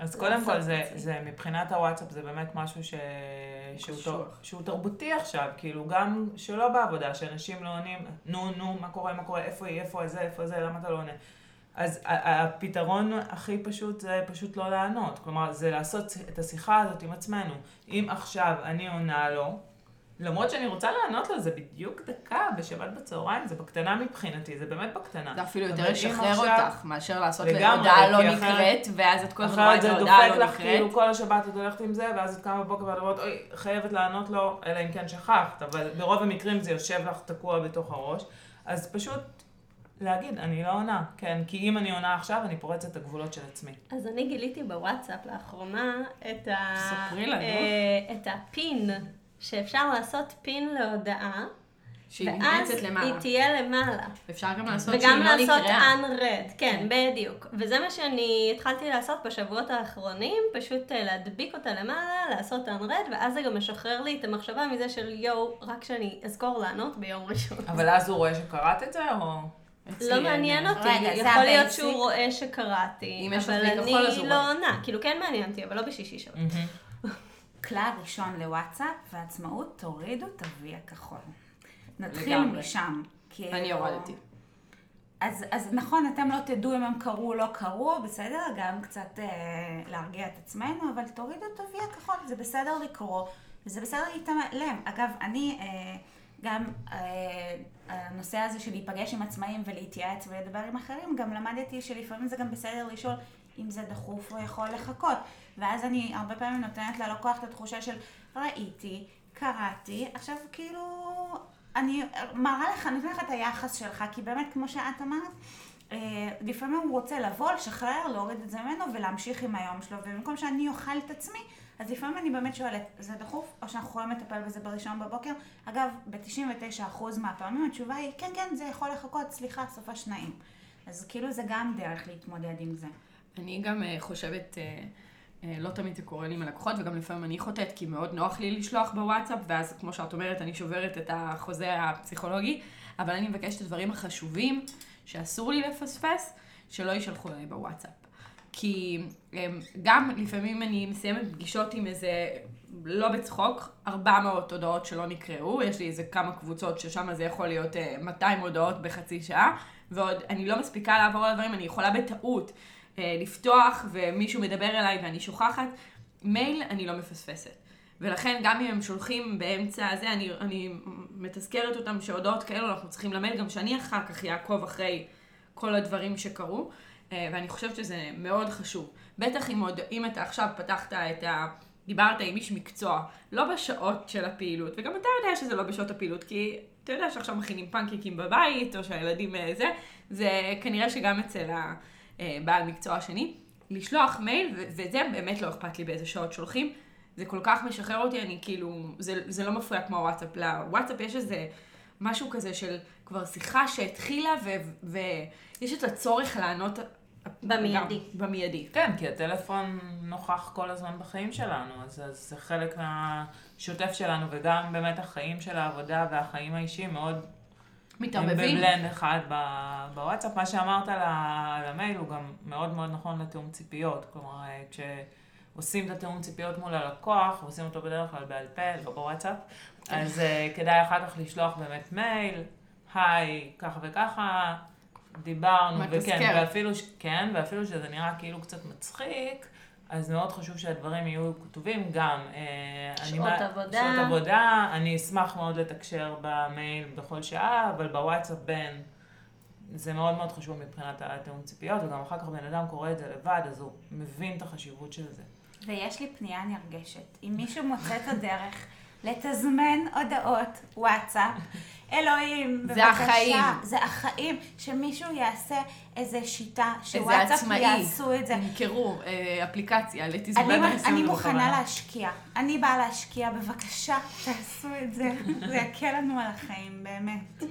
אז קודם כל, זה, זה. מבחינת הוואטסאפ, זה באמת משהו ש... שהוא. תר... שהוא תרבותי עכשיו, כאילו, גם שלא בעבודה, שאנשים לא עונים, נו, נו, מה קורה, מה קורה, איפה היא, איפה זה, איפה זה, למה אתה לא עונה? אז הפתרון הכי פשוט זה פשוט לא לענות. כלומר, זה לעשות את השיחה הזאת עם עצמנו. אם עכשיו אני עונה לו, למרות שאני רוצה לענות לו, זה בדיוק דקה בשבת בצהריים, זה בקטנה מבחינתי, זה באמת בקטנה. זה אפילו יותר לשחרר עכשיו- אותך, מאשר לעשות להודעה לא אחרת- נקראת, ואז את כל הזמן רואה אחרת את זה ההודעה דופק לא לך נקראת. כאילו כל השבת את הולכת עם זה, ואז את קמה בבוקר ואת אומרת, אוי, חייבת לענות לו, אלא אם כן שכחת, אבל ברוב המקרים זה יושב לך תקוע בתוך הראש, אז פשוט להגיד, אני לא עונה, כן, כי אם אני עונה עכשיו, אני פורצת את הגבולות של עצמי. אז אני גיליתי בוואטסאפ לאחרונה את, ה... ספרי לנו. אה, את הפין, שאפשר לעשות פין להודעה, שהיא ואז נמצאת היא למעלה. תהיה למעלה. אפשר גם לעשות שהיא וגם לא לעשות נקראה. unread, כן, בדיוק. וזה מה שאני התחלתי לעשות בשבועות האחרונים, פשוט אה, להדביק אותה למעלה, לעשות unread, ואז זה גם משחרר לי את המחשבה מזה של יואו, רק שאני אזכור לענות ביום ראשון. אבל אז הוא רואה שקראת את זה, או... לא מעניין אותי, רגע, יכול להיות? שהוא רואה שקראתי, אבל אני לא. עונה, כאילו כן מעניין אותי, אבל לא בשישי שבת. כלל ראשון לוואטסאפ ועצמאות, תורידו את ה-V הכחול. נתחיל לגמרי. משם. כאילו- אני הורדתי. אז, אז נכון, אתם לא תדעו אם הם קראו או לא קראו, בסדר? גם קצת אה, להרגיע את עצמנו, אבל תורידו את ה-V הכחול, זה בסדר לקרוא, וזה בסדר להתעלם. אגב, אני אה, גם, אה, הנושא הזה של להיפגש עם עצמאים ולהתייעץ ולדבר עם אחרים, גם למדתי שלפעמים זה גם בסדר לשאול אם זה דחוף או יכול לחכות. ואז אני הרבה פעמים נותנת ללקוח את התחושה של ראיתי, קראתי, עכשיו כאילו, אני מראה לך, נותנת לך את היחס שלך, כי באמת, כמו שאת אמרת, אה, לפעמים הוא רוצה לבוא, לשחרר, להוריד את זה ממנו ולהמשיך עם היום שלו, ובמקום שאני אוכל את עצמי, אז לפעמים אני באמת שואלת, זה דחוף, או שאנחנו יכולים לטפל בזה בראשון בבוקר? אגב, ב-99% מהפעמים התשובה היא, כן, כן, זה יכול לחכות, סליחה, סופה שניים. אז כאילו זה גם דרך להתמודד עם זה. אני גם אה, חושבת, אה, לא תמיד זה קורה לי עם הלקוחות, וגם לפעמים אני חוטאת, כי מאוד נוח לי לשלוח בוואטסאפ, ואז כמו שאת אומרת, אני שוברת את החוזה הפסיכולוגי, אבל אני מבקשת את הדברים החשובים, שאסור לי לפספס, שלא יישלחו אליי בוואטסאפ. כי הם, גם לפעמים אני מסיימת פגישות עם איזה, לא בצחוק, 400 הודעות שלא נקראו, יש לי איזה כמה קבוצות ששם זה יכול להיות אה, 200 הודעות בחצי שעה, ועוד אני לא מספיקה לעבור על הדברים, אני יכולה בטעות אה, לפתוח ומישהו מדבר אליי ואני שוכחת, מייל אני לא מפספסת. ולכן גם אם הם שולחים באמצע הזה, אני, אני מתזכרת אותם שהודעות כאלו אנחנו צריכים למייל, גם שאני אחר כך אעקוב אחרי כל הדברים שקרו, אה, ואני חושבת שזה מאוד חשוב. בטח אם, עוד, אם אתה עכשיו פתחת את ה... דיברת עם איש מקצוע, לא בשעות של הפעילות, וגם אתה יודע שזה לא בשעות הפעילות, כי אתה יודע שעכשיו מכינים פנקקים בבית, או שהילדים אה, זה, זה כנראה שגם אצל הבעל מקצוע השני. לשלוח מייל, ו- וזה באמת לא אכפת לי באיזה שעות שולחים, זה כל כך משחרר אותי, אני כאילו, זה, זה לא מפריע כמו הוואטסאפ. לוואטסאפ יש איזה משהו כזה של כבר שיחה שהתחילה, ו- ויש את הצורך לענות במיידי. גם, במיידי. כן, כי הטלפון נוכח כל הזמן בחיים שלנו, אז, אז זה חלק מהשוטף שלנו, וגם באמת החיים של העבודה והחיים האישיים מאוד הם מתערבבים. בבלנד אחד ב- בוואטסאפ. מה שאמרת על המייל הוא גם מאוד מאוד נכון לתיאום ציפיות. כלומר, אה, כשעושים את התיאום ציפיות מול הלקוח, ועושים אותו בדרך כלל בעל פה, לא בוואטסאפ, אז אה, כדאי אחר כך לשלוח באמת מייל, היי, ככה וככה, דיברנו, וכן. ואפילו, כן, ואפילו שזה נראה כאילו קצת מצחיק, אז מאוד חשוב שהדברים יהיו כתובים גם. אה, אני שעות עבודה. שעות עבודה, אני אשמח מאוד לתקשר במייל בכל שעה, אבל בוואטסאפ בין. זה מאוד מאוד חשוב מבחינת התיאום ציפיות, וגם אחר כך בן אדם קורא את זה לבד, אז הוא מבין את החשיבות של זה. ויש לי פנייה נרגשת. אם מישהו מוצא את הדרך לתזמן הודעות וואטסאפ, [LAUGHS] אלוהים, זה בבקשה. החיים. זה החיים. שמישהו יעשה איזה שיטה, שוואטסאפ. יעשו את זה. ימכרו אה, אפליקציה אני, לתזמון אני מוכנה להשקיע. אני באה להשקיע, בבקשה, תעשו את זה. [LAUGHS] זה יקל לנו על החיים, באמת.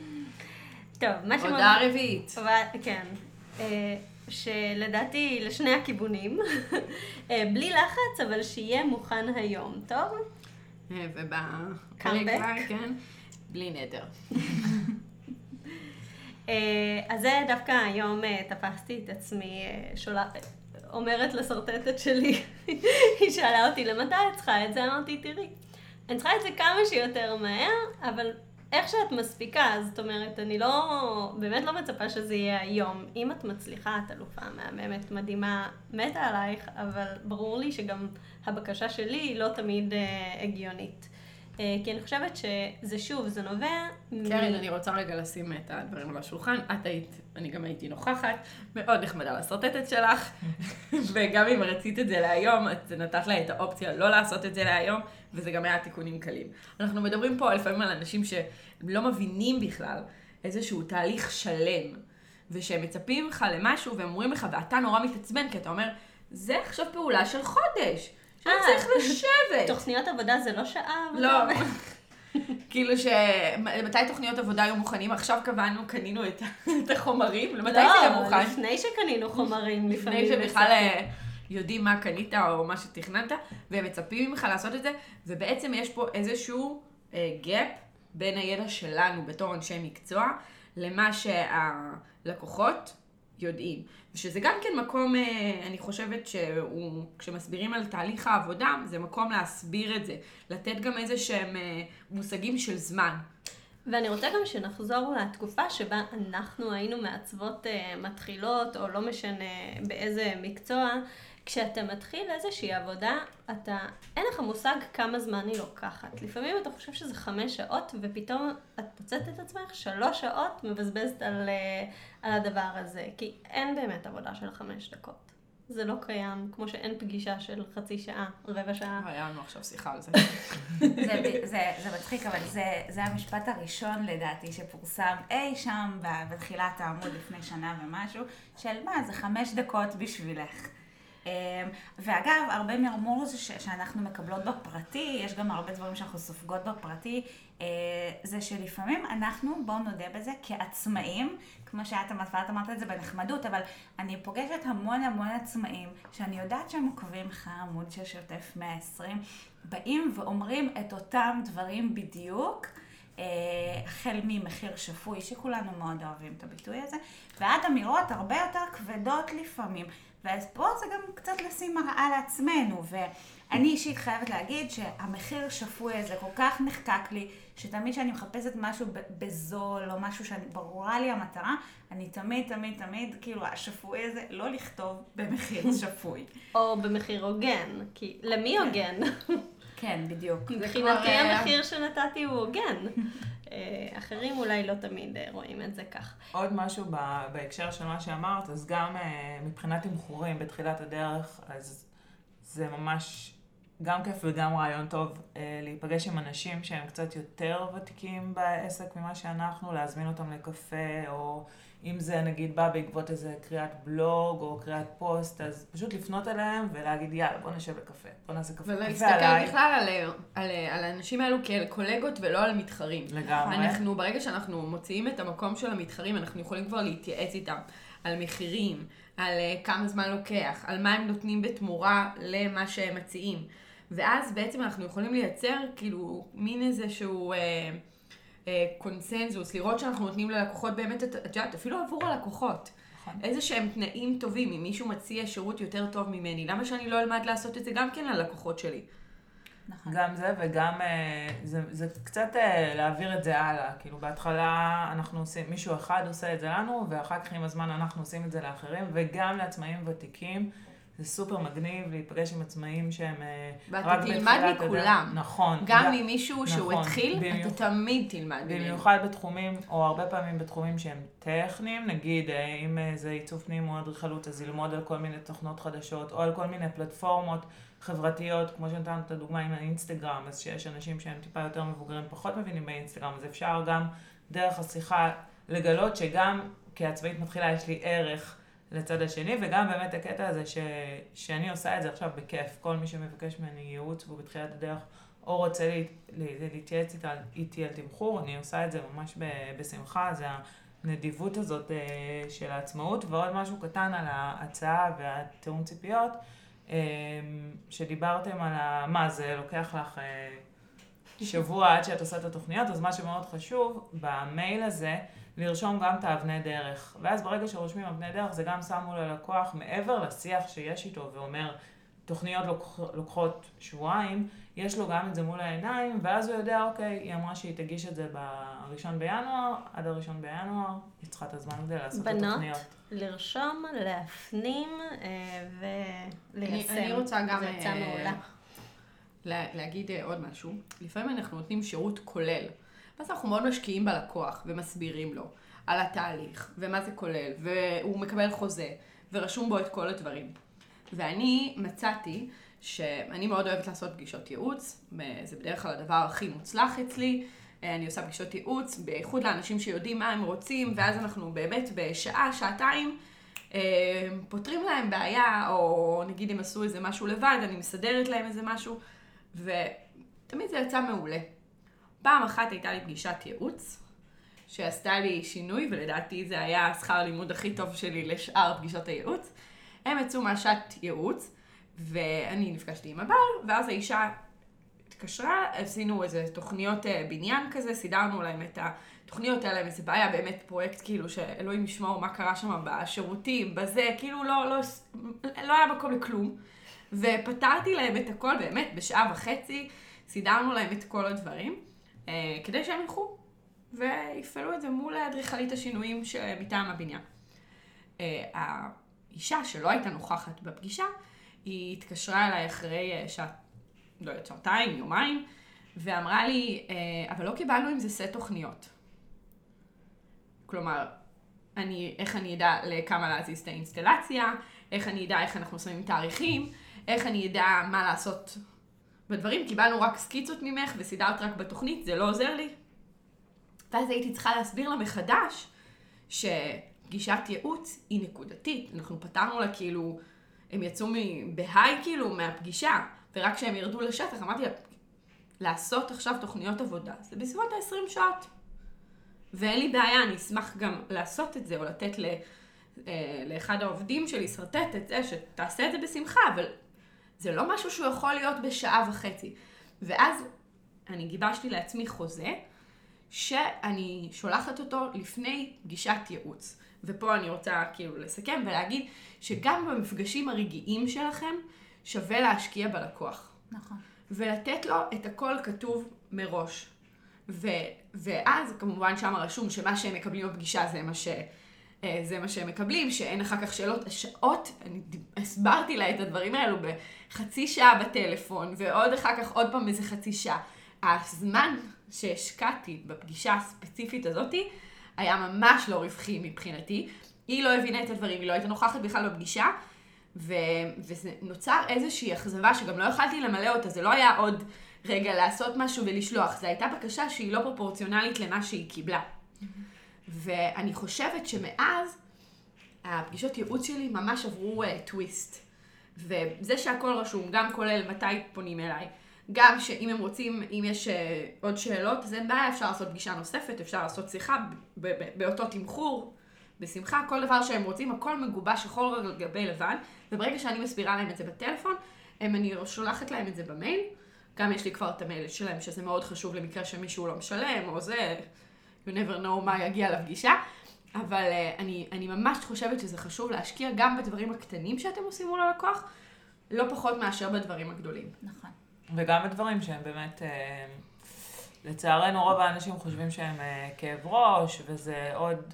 טוב, מה שמאוד... הודעה רביעית. כן. אה, שלדעתי לשני הכיוונים, [LAUGHS] אה, בלי לחץ, אבל שיהיה מוכן היום, טוב? ובפרק. כבר, כן, בלי נדר. אה, אז זה דווקא היום אה, תפסתי את עצמי אה, שולה... אומרת לשרטטת שלי, [LAUGHS] היא שאלה אותי, למתי את צריכה את זה? אמרתי, תראי, אני צריכה את זה כמה שיותר מהר, אבל איך שאת מספיקה, זאת אומרת, אני לא, באמת לא מצפה שזה יהיה היום. אם את מצליחה, את אלופה מהממת, מדהימה, מתה עלייך, אבל ברור לי שגם הבקשה שלי היא לא תמיד אה, הגיונית. אה, כי אני חושבת שזה שוב, זה נובע... מ- קרן, אני רוצה רגע לשים את הדברים על השולחן. את היית, אני גם הייתי נוכחת, מאוד נחמדה לשרטטת שלך, [LAUGHS] וגם אם רצית את זה להיום, את נתת לה את האופציה לא לעשות את זה להיום, וזה גם היה תיקונים קלים. אנחנו מדברים פה לפעמים על אנשים שלא מבינים בכלל איזשהו תהליך שלם, ושהם מצפים ממך למשהו, והם אומרים לך, ואתה נורא מתעצבן, כי אתה אומר, זה עכשיו פעולה של חודש. שאני אה. צריך לשבת. תוכניות עבודה זה לא שעה? לא. [LAUGHS] כאילו ש... מתי תוכניות עבודה היו מוכנים? עכשיו קבענו, קנינו את [LAUGHS] את החומרים, למתי זה לא, יהיה מוכן? לפני שקנינו חומרים, לפעמים. לפני שבכלל. אה, יודעים מה קנית או מה שתכננת, והם מצפים ממך לעשות את זה, ובעצם יש פה איזשהו גאפ בין הידע שלנו בתור אנשי מקצוע, למה שהלקוחות יודעים. ושזה גם כן מקום, אה, אני חושבת שהוא, כשמסבירים על תהליך העבודה, זה מקום להסביר את זה. לתת גם איזה שהם אה, מושגים של זמן. ואני רוצה גם שנחזור לתקופה שבה אנחנו היינו מעצבות uh, מתחילות, או לא משנה באיזה מקצוע. כשאתה מתחיל איזושהי עבודה, אתה, אין לך מושג כמה זמן היא לוקחת. לפעמים אתה חושב שזה חמש שעות, ופתאום את מוצאת את עצמך שלוש שעות מבזבזת על, uh, על הדבר הזה. כי אין באמת עבודה של חמש דקות. זה לא קיים, כמו שאין פגישה של חצי שעה, רבע שעה. היה לנו עכשיו שיחה על זה. זה, זה, זה מצחיק, אבל זה, זה המשפט הראשון לדעתי שפורסם אי שם בתחילת העמוד לפני שנה ומשהו, של מה, זה חמש דקות בשבילך. אמ, ואגב, הרבה מרמור זה ש- שאנחנו מקבלות בפרטי, יש גם הרבה דברים שאנחנו סופגות בפרטי, אה, זה שלפעמים אנחנו, בואו נודה בזה, כעצמאים, כמו שאת אמרת, ואת אמרת את זה בנחמדות, אבל אני פוגשת המון המון עצמאים, שאני יודעת שהם עוקבים אחרי העמוד של שוטף 120, באים ואומרים את אותם דברים בדיוק. אה, החל ממחיר שפוי, שכולנו מאוד אוהבים את הביטוי הזה, ועד אמירות הרבה יותר כבדות לפעמים. ואז פה זה גם קצת לשים מראה לעצמנו, ואני אישית חייבת להגיד שהמחיר שפוי הזה כל כך נחקק לי, שתמיד כשאני מחפשת משהו בזול, או משהו שברורה לי המטרה, אני תמיד, תמיד, תמיד, כאילו, השפוי הזה, לא לכתוב במחיר שפוי. [LAUGHS] או במחיר הוגן, כי למי הוגן? [LAUGHS] כן, בדיוק. מבחינתי אה, המחיר שנתתי הוא הוגן. [LAUGHS] אה, אחרים אולי לא תמיד אה, רואים את זה כך. עוד משהו בהקשר של מה שאמרת, אז גם מבחינת תמחורים בתחילת הדרך, אז זה ממש גם כיף וגם רעיון טוב להיפגש עם אנשים שהם קצת יותר ותיקים בעסק ממה שאנחנו, להזמין אותם לקפה, או אם זה נגיד בא בעקבות איזה קריאת בלוג או קריאת פוסט, אז פשוט לפנות אליהם ולהגיד יאללה בוא נשב לקפה, בוא נעשה קפה. ולהסתכל. בכלל על, על, על האנשים האלו כאל קולגות ולא על מתחרים. לגמרי. אנחנו, ברגע שאנחנו מוציאים את המקום של המתחרים, אנחנו יכולים כבר להתייעץ איתם על מחירים, על אה, כמה זמן לוקח, על מה הם נותנים בתמורה למה שהם מציעים. ואז בעצם אנחנו יכולים לייצר כאילו מין איזשהו אה, אה, קונסנזוס, לראות שאנחנו נותנים ללקוחות באמת, את את יודעת, אפילו עבור הלקוחות. נכון. איזה שהם תנאים טובים, אם מישהו מציע שירות יותר טוב ממני, למה שאני לא אלמד לעשות את זה גם כן ללקוחות שלי? נכון. גם זה וגם אה, זה, זה קצת אה, להעביר את זה הלאה. כאילו בהתחלה אנחנו עושים, מישהו אחד עושה את זה לנו, ואחר כך עם הזמן אנחנו עושים את זה לאחרים, וגם לעצמאים ותיקים. זה סופר מגניב להיפגש עם עצמאים שהם אה, ואתה רק תלמד בתחילת הדרך. מכולם. נכון. גם ממישהו שהוא נכון. התחיל, במיוחד- אתה תמיד תלמד. במיוחד בתחומים, או הרבה פעמים בתחומים שהם טכניים, נגיד אה, אם אה, זה עיצוב פנים או אדריכלות, אז ללמוד על כל מיני תוכנות חדשות, או על כל מיני פלטפורמות חברתיות, כמו שנתנו את הדוגמה עם האינסטגרם, אז שיש אנשים שהם טיפה יותר מבוגרים, פחות מבינים באינסטגרם, אז אפשר גם דרך השיחה לגלות שגם כעצמאית מתחילה יש לי ערך לצד השני, וגם באמת הקטע הזה ש, שאני עושה את זה עכשיו בכיף. כל מי שמבקש ממני ייעוץ והוא בתחילת הדרך, או רוצה לה, לה, להתייעץ איתה, איתי על תמחור, אני עושה את זה ממש ב, בשמחה, זה הנדיבות הזאת אה, של העצמאות. ועוד משהו קטן על ההצעה והתיאום ציפיות, אה, שדיברתם על ה... מה, זה לוקח לך אה, שבוע עד שאת עושה את התוכניות, אז מה שמאוד חשוב, במייל הזה, לרשום גם את האבני דרך. ואז ברגע שרושמים אבני דרך, זה גם שם מול הלקוח, מעבר לשיח שיש איתו ואומר, תוכניות לוקח, לוקחות שבועיים, יש לו גם את זה מול העיניים, ואז הוא יודע, אוקיי, היא אמרה שהיא תגיש את זה בראשון בינואר, עד הראשון בינואר, היא צריכה את הזמן הזה לעשות את בנות, התוכניות. לרשום, להפנים אה, וליישם. אני, אני רוצה גם זו עצה אה, מעולה. לה, להגיד אה, עוד משהו. לפעמים אנחנו נותנים שירות כולל. ואז אנחנו מאוד משקיעים בלקוח ומסבירים לו על התהליך ומה זה כולל, והוא מקבל חוזה ורשום בו את כל הדברים. ואני מצאתי שאני מאוד אוהבת לעשות פגישות ייעוץ, זה בדרך כלל הדבר הכי מוצלח אצלי. אה, אני עושה פגישות ייעוץ, בייחוד לאנשים שיודעים מה הם רוצים, ואז אנחנו באמת בשעה, שעתיים, אה, פותרים להם בעיה, או נגיד הם עשו איזה משהו לבד, אני מסדרת להם איזה משהו, ותמיד זה יצא מעולה. פעם אחת הייתה לי פגישת ייעוץ, שעשתה לי שינוי, ולדעתי זה היה השכר הלימוד הכי טוב שלי לשאר פגישות הייעוץ. הם יצאו מהשעת ייעוץ, ואני נפגשתי עם הבעל, ואז האישה התקשרה, עשינו איזה תוכניות אה, בניין כזה, סידרנו להם את התוכניות האלה, וזה בעיה באמת פרויקט כאילו שאלוהים ישמור מה קרה שם בשירותים, בזה, כאילו לא, לא, לא היה מקום לכלום. ופתרתי להם את הכל באמת בשעה וחצי, סידרנו להם את כל הדברים, אה, כדי שהם ילכו ויפעלו את זה מול אדריכלית השינויים מטעם הבניין. אה, האישה שלא הייתה נוכחת בפגישה, היא התקשרה אליי אחרי אה, שעת, לא יודעת, שעתיים, יומיים, ואמרה לי, אבל לא קיבלנו עם זה סט תוכניות. כלומר, אני, איך אני אדע לכמה להזיז את האינסטלציה, איך אני אדע איך אנחנו שמים תאריכים, איך אני אדע מה לעשות בדברים. קיבלנו רק סקיצות ממך וסידרת רק בתוכנית, זה לא עוזר לי. ואז הייתי צריכה להסביר לה מחדש שפגישת ייעוץ היא נקודתית. אנחנו פתרנו לה כאילו, הם יצאו בהיי כאילו מהפגישה, ורק כשהם ירדו לשטח אמרתי לה, לעשות עכשיו תוכניות עבודה, זה בסביבות ה-20 שעות. ואין לי בעיה, אני אשמח גם לעשות את זה, או לתת ל, אה, לאחד העובדים שלי, שרטט את זה, שתעשה את זה בשמחה, אבל זה לא משהו שהוא יכול להיות בשעה וחצי. ואז אני גיבשתי לעצמי חוזה, שאני שולחת אותו לפני פגישת ייעוץ. ופה אני רוצה כאילו לסכם ולהגיד שגם במפגשים הרגעיים שלכם שווה להשקיע בלקוח. נכון. ולתת לו את הכל כתוב מראש. ו, ואז כמובן שם רשום שמה שהם מקבלים בפגישה זה מה ש... אה, זה מה שהם מקבלים, שאין אחר כך שאלות, שעות, אני הסברתי לה את הדברים האלו בחצי שעה בטלפון, ועוד אחר כך עוד פעם איזה חצי שעה. הזמן שהשקעתי בפגישה הספציפית הזאתי, היה ממש לא רווחי מבחינתי. היא לא הבינה את הדברים, היא לא הייתה נוכחת בכלל בפגישה, ו... וזה נוצר איזושהי אכזבה שגם לא יכלתי למלא אותה, זה לא היה עוד רגע לעשות משהו ולשלוח, זו הייתה בקשה שהיא לא פרופורציונלית למה שהיא קיבלה. ואני חושבת שמאז, הפגישות ייעוץ שלי ממש עברו uh, טוויסט. וזה שהכל רשום, גם כולל מתי פונים אליי, גם שאם הם רוצים, אם יש uh, עוד שאלות, אז אין בעיה, אפשר לעשות פגישה נוספת, אפשר לעשות שיחה באותו תמחור, בשמחה, כל דבר שהם רוצים, הכל מגובש שחור על גבי לבן, וברגע שאני מסבירה להם את זה בטלפון, הם, אני שולחת להם את זה במייל, גם יש לי כבר את המייל שלהם, שזה מאוד חשוב למקרה שמישהו לא משלם, או זה, you never know מה יגיע לפגישה. אבל uh, אני, אני ממש חושבת שזה חשוב להשקיע גם בדברים הקטנים שאתם עושים מול הלקוח, לא פחות מאשר בדברים הגדולים. נכון. וגם בדברים שהם באמת, אה, לצערנו רוב האנשים חושבים שהם אה, כאב ראש, וזה עוד,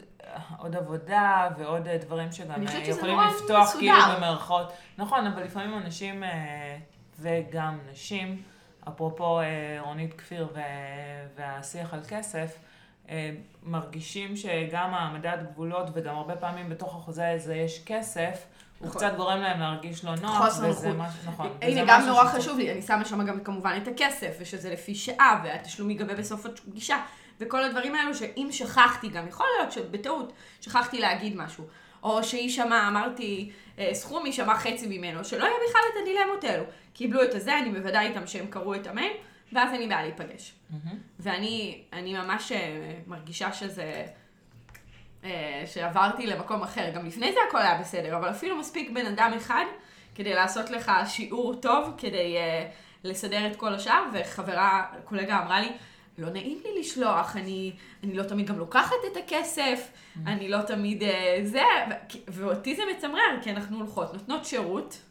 עוד עבודה ועוד אה, דברים שגם אה, יכולים לפתוח מסודר. כאילו במרכאות. נכון, אבל לפעמים אנשים, אה, וגם נשים, אפרופו אה, רונית כפיר והשיח על כסף, מרגישים שגם העמדת גבולות וגם הרבה פעמים בתוך החוזה הזה יש כסף, הוא נכון. קצת גורם להם להרגיש לא נוח, חוסר וזה נוחות. משהו, נכון. הנה, גם נורא חשוב לי, אני שמה שם גם כמובן את הכסף, ושזה לפי שעה, והתשלום ייגבה בסוף הפגישה, וכל הדברים האלו שאם שכחתי, גם יכול להיות שבטעות שכחתי להגיד משהו, או שהיא שמעה, אמרתי אה, סכום, היא שמעה חצי ממנו, שלא יהיה בכלל את הדילמות האלו. קיבלו את הזה, אני מוודא איתם שהם קראו את המייל, ואז אין לי בעיה להיפגש. מהמם. ואני אני ממש אה, מרגישה שזה... אה, שעברתי למקום אחר. גם לפני זה הכל היה בסדר, אבל אפילו מספיק בן אדם אחד כדי לעשות לך שיעור טוב, כדי uh, לסדר את כל השאר, וחברה, קולגה אמרה לי, לא נעים לי לשלוח, אני, אני לא תמיד גם לוקחת את הכסף, אני לא תמיד uh, זה, ו- ואותי זה מצמרר, כי אנחנו הולכות, נותנות שירות,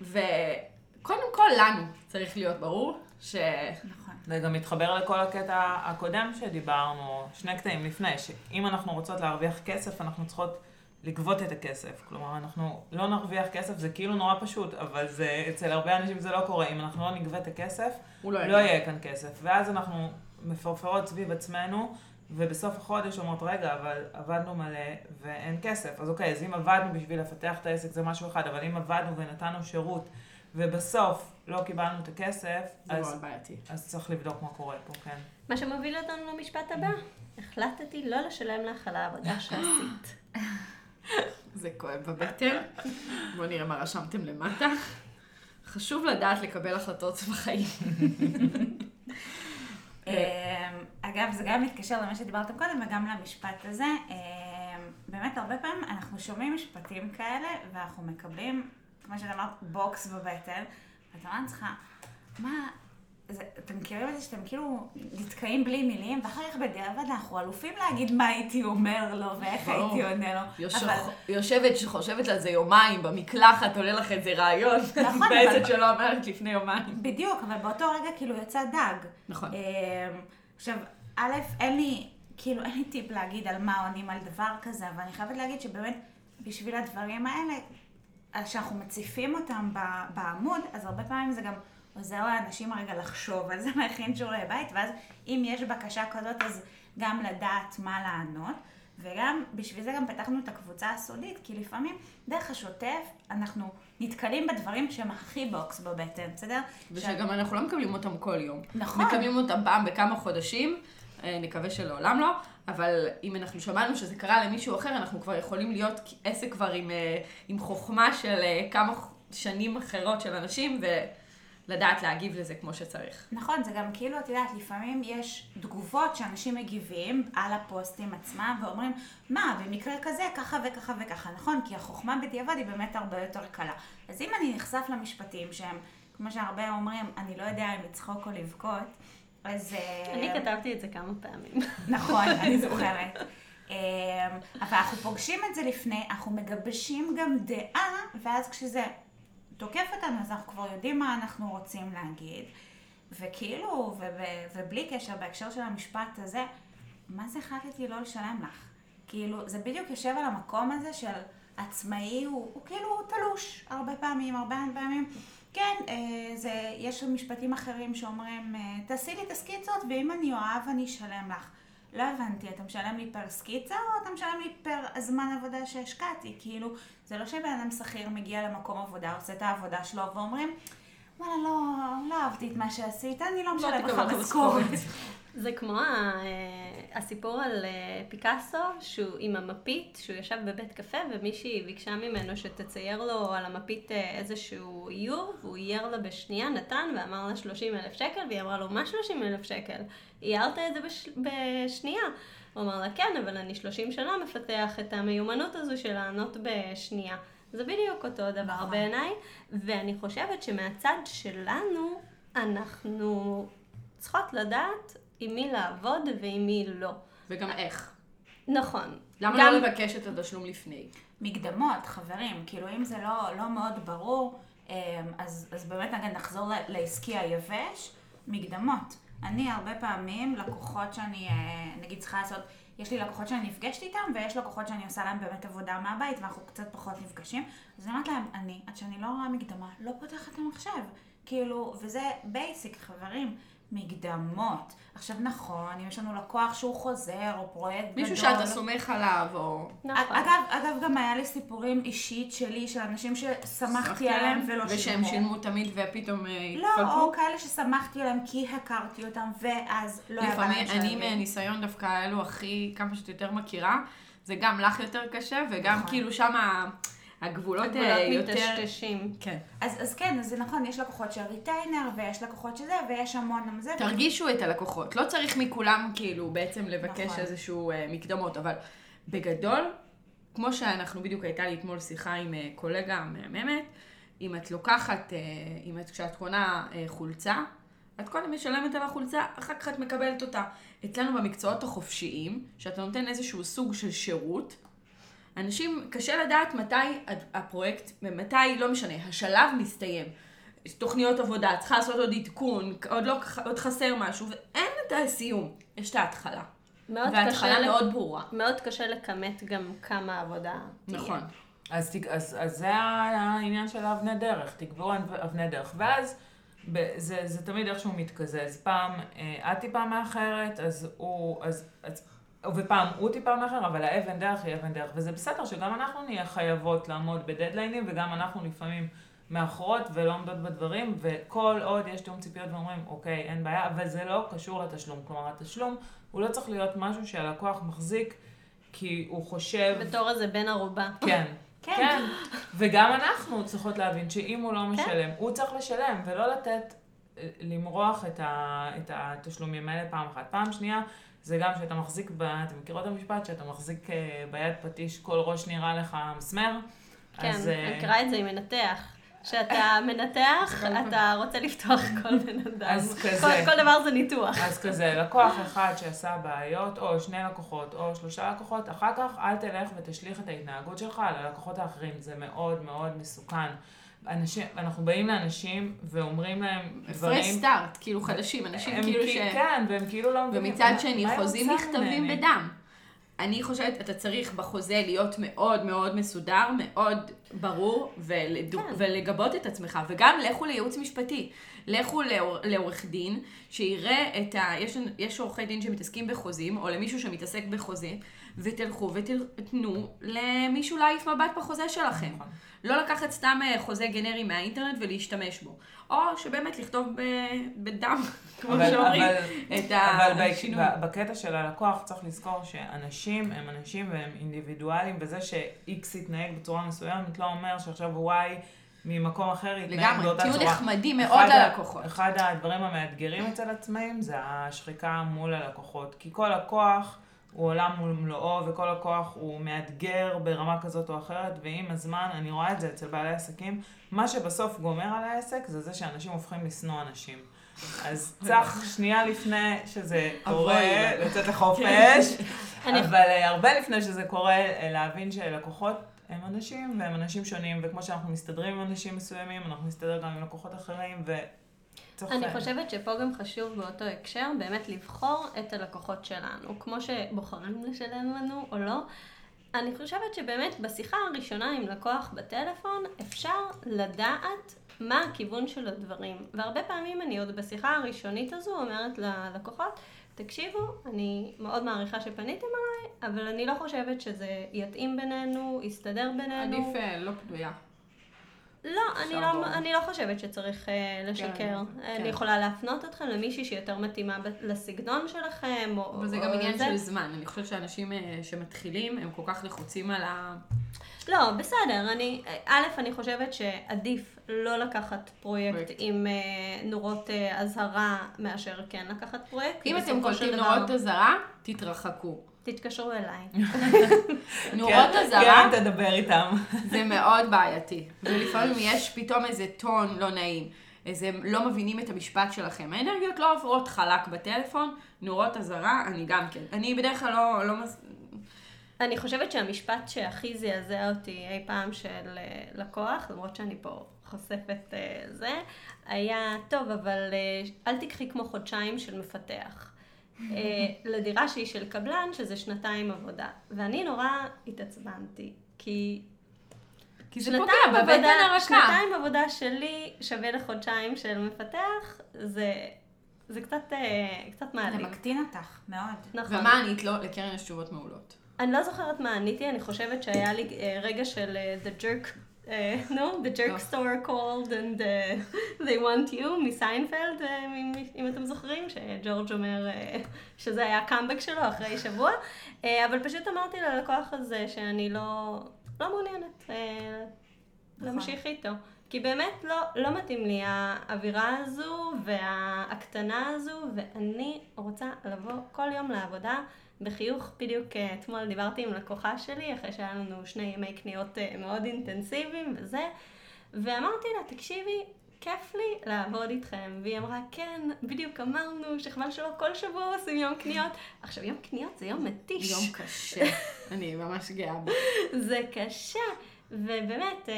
וקודם כל לנו צריך להיות ברור ש... נכון. זה גם מתחבר לכל הקטע הקודם שדיברנו, שני קטעים לפני, שאם אנחנו רוצות להרוויח כסף, אנחנו צריכות לגבות את הכסף. כלומר, אנחנו לא נרוויח כסף, זה כאילו נורא פשוט, אבל זה, אצל הרבה אנשים זה לא קורה. אם אנחנו לא נגבה את הכסף, לא לא יהיה כאן כסף. ואז אנחנו מפרפרות סביב עצמנו, ובסוף החודש אומרות, רגע, אבל עבדנו מלא ואין כסף. אז אוקיי, אז אם עבדנו בשביל לפתח את העסק זה משהו אחד, אבל אם עבדנו ונתנו שירות, ובסוף לא קיבלנו את הכסף, זה אז מאוד בעייתי. אז צריך לבדוק מה קורה פה, כן. מה שמוביל אותנו למשפט הבא, החלטתי לא לשלם לך על העבודה שעשית. [LAUGHS] זה כואב בבטן. בואו נראה מה רשמתם למטה. חשוב לדעת לקבל החלטות בחיים. [LAUGHS] אה, אגב, זה גם מתקשר למה שדיברתם קודם וגם למשפט הזה. אה, באמת, הרבה פעמים אנחנו שומעים משפטים כאלה, ואנחנו מקבלים, כמו שאת אמרת, בוקס בבטן, ואתה אומר לעצמך, מה... זה, אתם מכירים את זה שאתם כאילו נתקעים בלי מילים, ואחר כך בדיעבד אנחנו אלופים להגיד מה הייתי אומר לו ואיך ברור. הייתי עונה לו. יושב- אבל- יושבת שחושבת על זה יומיים, במקלחת עולה לך איזה רעיון, נכון, בעצת [LAUGHS] אבל- שלא אמרת לפני יומיים. בדיוק, אבל באותו רגע כאילו יצא דג. נכון. אמ, עכשיו, א', אין לי, כאילו, אין לי טיפ להגיד על מה עונים על דבר כזה, אבל אני חייבת להגיד שבאמת, בשביל הדברים האלה, אז שאנחנו מציפים אותם בעמוד, אז הרבה פעמים זה גם עוזר לאנשים הרגע לחשוב על זה, [LAUGHS] להכין שיעורי בית, ואז אם יש בקשה כזאת, אז גם לדעת מה לענות. וגם, בשביל זה גם פתחנו את הקבוצה הסודית, כי לפעמים דרך השוטף אנחנו נתקלים בדברים שהם הכי בוקס בבטן, בסדר? ושגם אנחנו לא מקבלים אותם כל יום. נכון. מקבלים אותם פעם בכמה חודשים, אה, נקווה שלעולם לא, אבל אם אנחנו שמענו שזה קרה למישהו אחר, אנחנו כבר יכולים להיות עסק כבר עם, אה, עם חוכמה של אה, כמה שנים אחרות של אנשים, ולדעת להגיב לזה כמו שצריך. נכון, זה גם כאילו, את יודעת, לפעמים יש תגובות שאנשים מגיבים על הפוסטים עצמם ואומרים, מה, במקרה כזה, ככה וככה וככה, נכון? כי החוכמה בדיעבד היא באמת הרבה יותר קלה. אז אם אני נחשף למשפטים שהם, כמו שהרבה אומרים, אני לא יודע אם לצחוק או לבכות, אז... אה, אני כתבתי את זה כמה פעמים. נכון, [LAUGHS] אני זוכרת. אמ, אבל אנחנו פוגשים את זה לפני, אנחנו מגבשים גם דעה, ואז כשזה תוקף אותנו, אז אנחנו כבר יודעים מה אנחנו רוצים להגיד. וכאילו, וב- ובלי קשר, בהקשר של המשפט הזה, מה זה החלטתי לא לשלם לך? כאילו, זה בדיוק יושב על המקום הזה של עצמאי, הוא, הוא כאילו תלוש הרבה פעמים, הרבה פעמים. כן, אה, זה, יש משפטים אחרים שאומרים, אה, תעשי לי את הסקיצות, ואם אני אוהב, אני אשלם לך. לא הבנתי, אתה משלם לי פר סקיצה, או אתה משלם לי פר הזמן עבודה שהשקעתי? כאילו, זה לא שבן אדם שכיר מגיע למקום עבודה, עושה את העבודה שלו, ואומרים, וואלה, לא, לא אהבתי את מה שעשית, אני לא משלם לך תקבל משכורת. זה כמו הסיפור על אה, פיקאסו, שהוא עם המפית, שהוא ישב בבית קפה ומישהי ביקשה ממנו שתצייר לו על המפית אה, איזשהו איור, והוא אייר לה בשנייה, נתן ואמר לה 30 אלף שקל, והיא אמרה לו, מה 30 אלף שקל? איירת את זה בש... בשנייה. הוא אמר לה, כן, אבל אני 30 שנה מפתח את המיומנות הזו של לענות בשנייה. זה בדיוק אותו דבר נכון. בעיניי, ואני חושבת שמהצד שלנו, אנחנו צריכות לדעת עם מי לעבוד ועם מי לא. וגם איך. נכון. למה גם- לא לבקש את התשלום לפני? מקדמות, חברים, כאילו אם זה לא, לא מאוד ברור, אמ, אז, אז באמת נגיד נחזור לעסקי היבש, מקדמות. אני הרבה פעמים, לקוחות שאני, אה, נגיד צריכה לעשות, יש לי לקוחות שאני נפגשת איתם, ויש לקוחות שאני עושה להם באמת עבודה מהבית, ואנחנו קצת פחות נפגשים, אז אני אומרת להם, אני, עד שאני לא רואה מקדמה, לא פותחת את המחשב. כאילו, וזה basic, חברים. מקדמות. עכשיו נכון, אם יש לנו לקוח שהוא חוזר, או פרויקט גדול. מישהו שאתה סומך עליו, או... נכון. אגב, אגב, גם היה לי סיפורים אישית שלי, של אנשים שסמכתי עליהם ולא שילמו. ושהם שילמו תמיד ופתאום אה, לא, התפלקו. או כאלה שסמכתי עליהם כי הכרתי אותם, ואז לא היה בעיה לפעמים, אני. מניסיון דווקא אלו הכי, כמה שאת יותר מכירה, זה גם לך יותר קשה, וגם נכון. כאילו שם הגבולות הגבולות אה, יותר... מטשטשים. כן. אז, אז כן, אז זה נכון, יש לקוחות של ריטיינר, ויש לקוחות שזה, ויש המון זה. תרגישו את הלקוחות. לא צריך מכולם כאילו בעצם לבקש נכון. איזשהו אה, מקדמות, אבל בגדול, כמו שאנחנו בדיוק הייתה לי אתמול שיחה עם אה, קולגה מהממת, אם את לוקחת, אה, אם את, כשאת קונה אה, חולצה, את קודם משלמת על החולצה, אחר כך את מקבלת אותה. אצלנו במקצועות החופשיים, שאתה נותן איזשהו סוג של שירות, אנשים, קשה לדעת מתי הפרויקט, מתי, לא משנה, השלב מסתיים. תוכניות עבודה, צריכה לעשות עוד עדכון, עוד, לא, עוד חסר משהו, ואין את הסיום, יש את ההתחלה. מאוד וההתחלה קשה, מאוד ברורה. מאוד קשה לכמת גם כמה עבודה תהיה. נכון. אז, תג- אז, אז זה העניין של האבני דרך, תקבעו אב- אבני דרך. ואז ב- זה, זה תמיד איכשהו מתקזז. פעם אה, את טיפה מאחרת, אז הוא, אז, אז, ופעם הוא טיפה מאחר, אבל האבן דרך היא אבן דרך. וזה בסדר שגם אנחנו נהיה חייבות לעמוד בדדליינים, וגם אנחנו לפעמים מאחרות ולא עומדות בדברים, וכל עוד יש תיאום ציפיות ואומרים, אוקיי, אין בעיה, אבל זה לא קשור לתשלום. כלומר, התשלום הוא לא צריך להיות משהו שהלקוח מחזיק, כי הוא חושב... בתור איזה בן ערובה. כן. כן. כן. וגם אנחנו צריכות להבין שאם הוא כן. לא משלם, הוא צריך לשלם, ולא לתת למרוח את, ה, את התשלומים האלה פעם אחת. פעם שנייה, זה גם שאתה מחזיק, ב, אתה מכירות את המשפט? שאתה מחזיק אה, ביד פטיש, כל ראש נראה לך מסמר. כן, אז, אה, אני מכירה את זה עם מנתח. כשאתה מנתח, [LAUGHS] אתה רוצה לפתוח [LAUGHS] כל בן אדם. אז כל- כזה. כל דבר זה ניתוח. אז כזה, לקוח אחד שעשה בעיות, או שני לקוחות, או שלושה לקוחות, אחר כך אל תלך ותשליך את ההתנהגות שלך על הלקוחות האחרים. זה מאוד מאוד מסוכן. אנשים, אנחנו באים לאנשים ואומרים להם פרש דברים... סטארט, כאילו חדשים, אנשים כאילו ש... כן, והם כאילו לא מבינים. ומצד שני, חוזים נכתבים? בדם. אני חושבת, אתה צריך בחוזה להיות מאוד מאוד מסודר, מאוד ברור, ולד... כן. ולגבות את עצמך. וגם לכו לייעוץ משפטי. לכו לעור... לעורך דין, שיראה את ה... יש, יש עורכי דין שמתעסקים בחוזים, או למישהו שמתעסק בחוזים, ותלכו ותתנו למישהו להעיף מבט בחוזה שלכם. נכון. לא לקחת סתם אה, חוזה גנרי מהאינטרנט ולהשתמש בו. או שבאמת לכתוב ב- בדם, [LAUGHS] כמו אבל- שאומרים, אבל- את אבל השינוי. ב- בקטע של הלקוח צריך לזכור שאנשים הם אנשים והם אינדיבידואלים, וזה ש-X יתנהג בצורה מסוימת לא אומר שעכשיו Y ממקום אחר יתנהג לגמרי, באותה צורה. תהיו נחמדים מאוד ללקוחות. אחד הדברים המאתגרים אצל עצמאים זה השחיקה מול הלקוחות. כי כל לקוח הוא עולם מול מלואו, וכל לקוח הוא מאתגר ברמה כזאת או אחרת, ועם הזמן, אני רואה את זה אצל בעלי עסקים, מה שבסוף גומר על העסק זה זה שאנשים הופכים לשנוא אנשים. אז [LAUGHS] צריך שנייה לפני שזה קורה. לצאת לחופש, אני- אבל אה, הרבה לפני שזה קורה, אה, להבין שלקוחות הם אנשים, והם אנשים שונים, וכמו שאנחנו מסתדרים עם אנשים מסוימים, אנחנו נסתדר גם עם לקוחות אחרים, וצריך... אני חושבת שפה גם חשוב באותו הקשר באמת לבחור את הלקוחות שלנו, כמו שבוחרים לשלם לנו או לא. אני חושבת שבאמת בשיחה הראשונה עם לקוח בטלפון אפשר לדעת מה הכיוון של הדברים. והרבה פעמים אני עוד בשיחה הראשונית הזו אומרת ללקוחות, תקשיבו, אני מאוד מעריכה שפניתם עליי, אבל אני לא חושבת שזה יתאים בינינו, יסתדר בינינו. עדיף אה, לא פדויה. לא, אני לא. אני לא חושבת שצריך אה, לשקר. כן. אני יכולה להפנות אתכם למישהי שיותר מתאימה לסגנון שלכם, או... אבל זה גם או עניין זה. של זמן. אני חושבת שאנשים אה, שמתחילים, הם כל כך לחוצים על ה... לא, בסדר. אני, א', אני חושבת שעדיף לא לקחת פרויקט פרויקט. עם אה, נורות אה, אזהרה מאשר כן לקחת פרויקט. אם אתם קולטים נורות אזהרה, תתרחקו. תתקשרו אליי. [LAUGHS] נורות כן, אזהרה כן, תדבר איתם. [LAUGHS] זה מאוד בעייתי. ולפעמים יש פתאום איזה טון לא נעים. איזה לא מבינים את המשפט שלכם. האנרגיות לא עוברות חלק בטלפון, נורות אזהרה, אני גם כן. אני בדרך כלל לא... לא מס... אני חושבת שהמשפט שהכי זעזע אותי אי פעם של אה, לקוח, למרות שאני פה חושפת אה, זה, היה, טוב, אבל אה, אל תיקחי כמו חודשיים של מפתח. אה, לדירה שהיא של קבלן, שזה שנתיים עבודה. ואני נורא התעצבנתי, כי כי זה פוגע בבטן הרכה. שנתיים עבודה שלי שווה לחודשיים של מפתח, זה, זה קצת, אה, קצת זה מעליב. מקטין אותך, מאוד. נכון. ומה ענית לו? לקרן יש תשובות מעולות. אני לא זוכרת מה עניתי, אני חושבת שהיה לי אה, רגע של אה, The Jerk, אה, no, The Jerk לא. Store called and אה, they want you מסיינפלד, אה, אם- אם אתם זוכרים, שג'ורג' אומר שזה היה הקאמבק שלו אחרי שבוע, אבל פשוט אמרתי ללקוח הזה שאני לא, לא מעוניינת אה, להמשיך איתו. כי באמת לא, לא מתאים לי האווירה הזו וההקטנה הזו, ואני רוצה לבוא כל יום לעבודה בחיוך. בדיוק אה, אתמול דיברתי עם לקוחה שלי, אחרי שהיה לנו שני ימי קניות אה, מאוד אינטנסיביים וזה, ואמרתי לה, תקשיבי, כיף לי לעבוד איתכם. והיא אמרה, כן, בדיוק אמרנו שחבל שלא כל שבוע עושים יום קניות. עכשיו, יום קניות זה יום מתיש. יום קשה. [LAUGHS] אני ממש גאה בו. זה קשה. ובאמת, אה,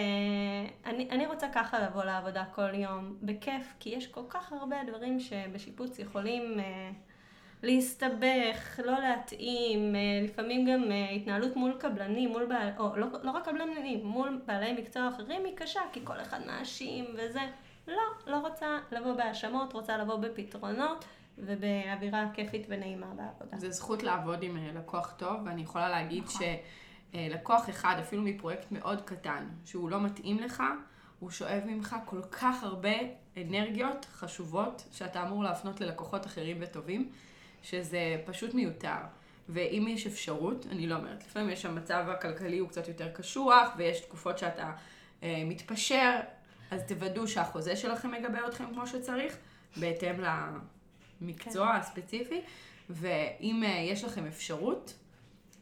אני, אני רוצה ככה לבוא לעבודה כל יום, בכיף, כי יש כל כך הרבה דברים שבשיפוץ יכולים להסתבך, לא להתאים, אה, לפעמים גם אה, התנהלות מול קבלנים, מול בעל, או לא, לא רק קבלנים, מול בעלי מקצוע אחרים היא קשה, כי כל אחד מאשים וזה. לא, לא רוצה לבוא בהאשמות, רוצה לבוא בפתרונות ובאווירה כיפית ונעימה בעבודה. זה זכות לעבוד עם אה, לקוח טוב, ואני יכולה להגיד שלקוח אחד, אפילו מפרויקט מאוד קטן, שהוא לא מתאים לך, הוא שואב ממך כל כך הרבה אנרגיות חשובות שאתה אמור להפנות ללקוחות אחרים וטובים, שזה פשוט מיותר. ואם יש אפשרות, אני לא אומרת, לפעמים יש המצב הכלכלי הוא קצת יותר קשוח, ויש תקופות שאתה אה, מתפשר, אז תוודאו שהחוזה שלכם מגבה אתכם כמו שצריך, בהתאם למקצוע הספציפי, ואם אה, יש לכם אפשרות,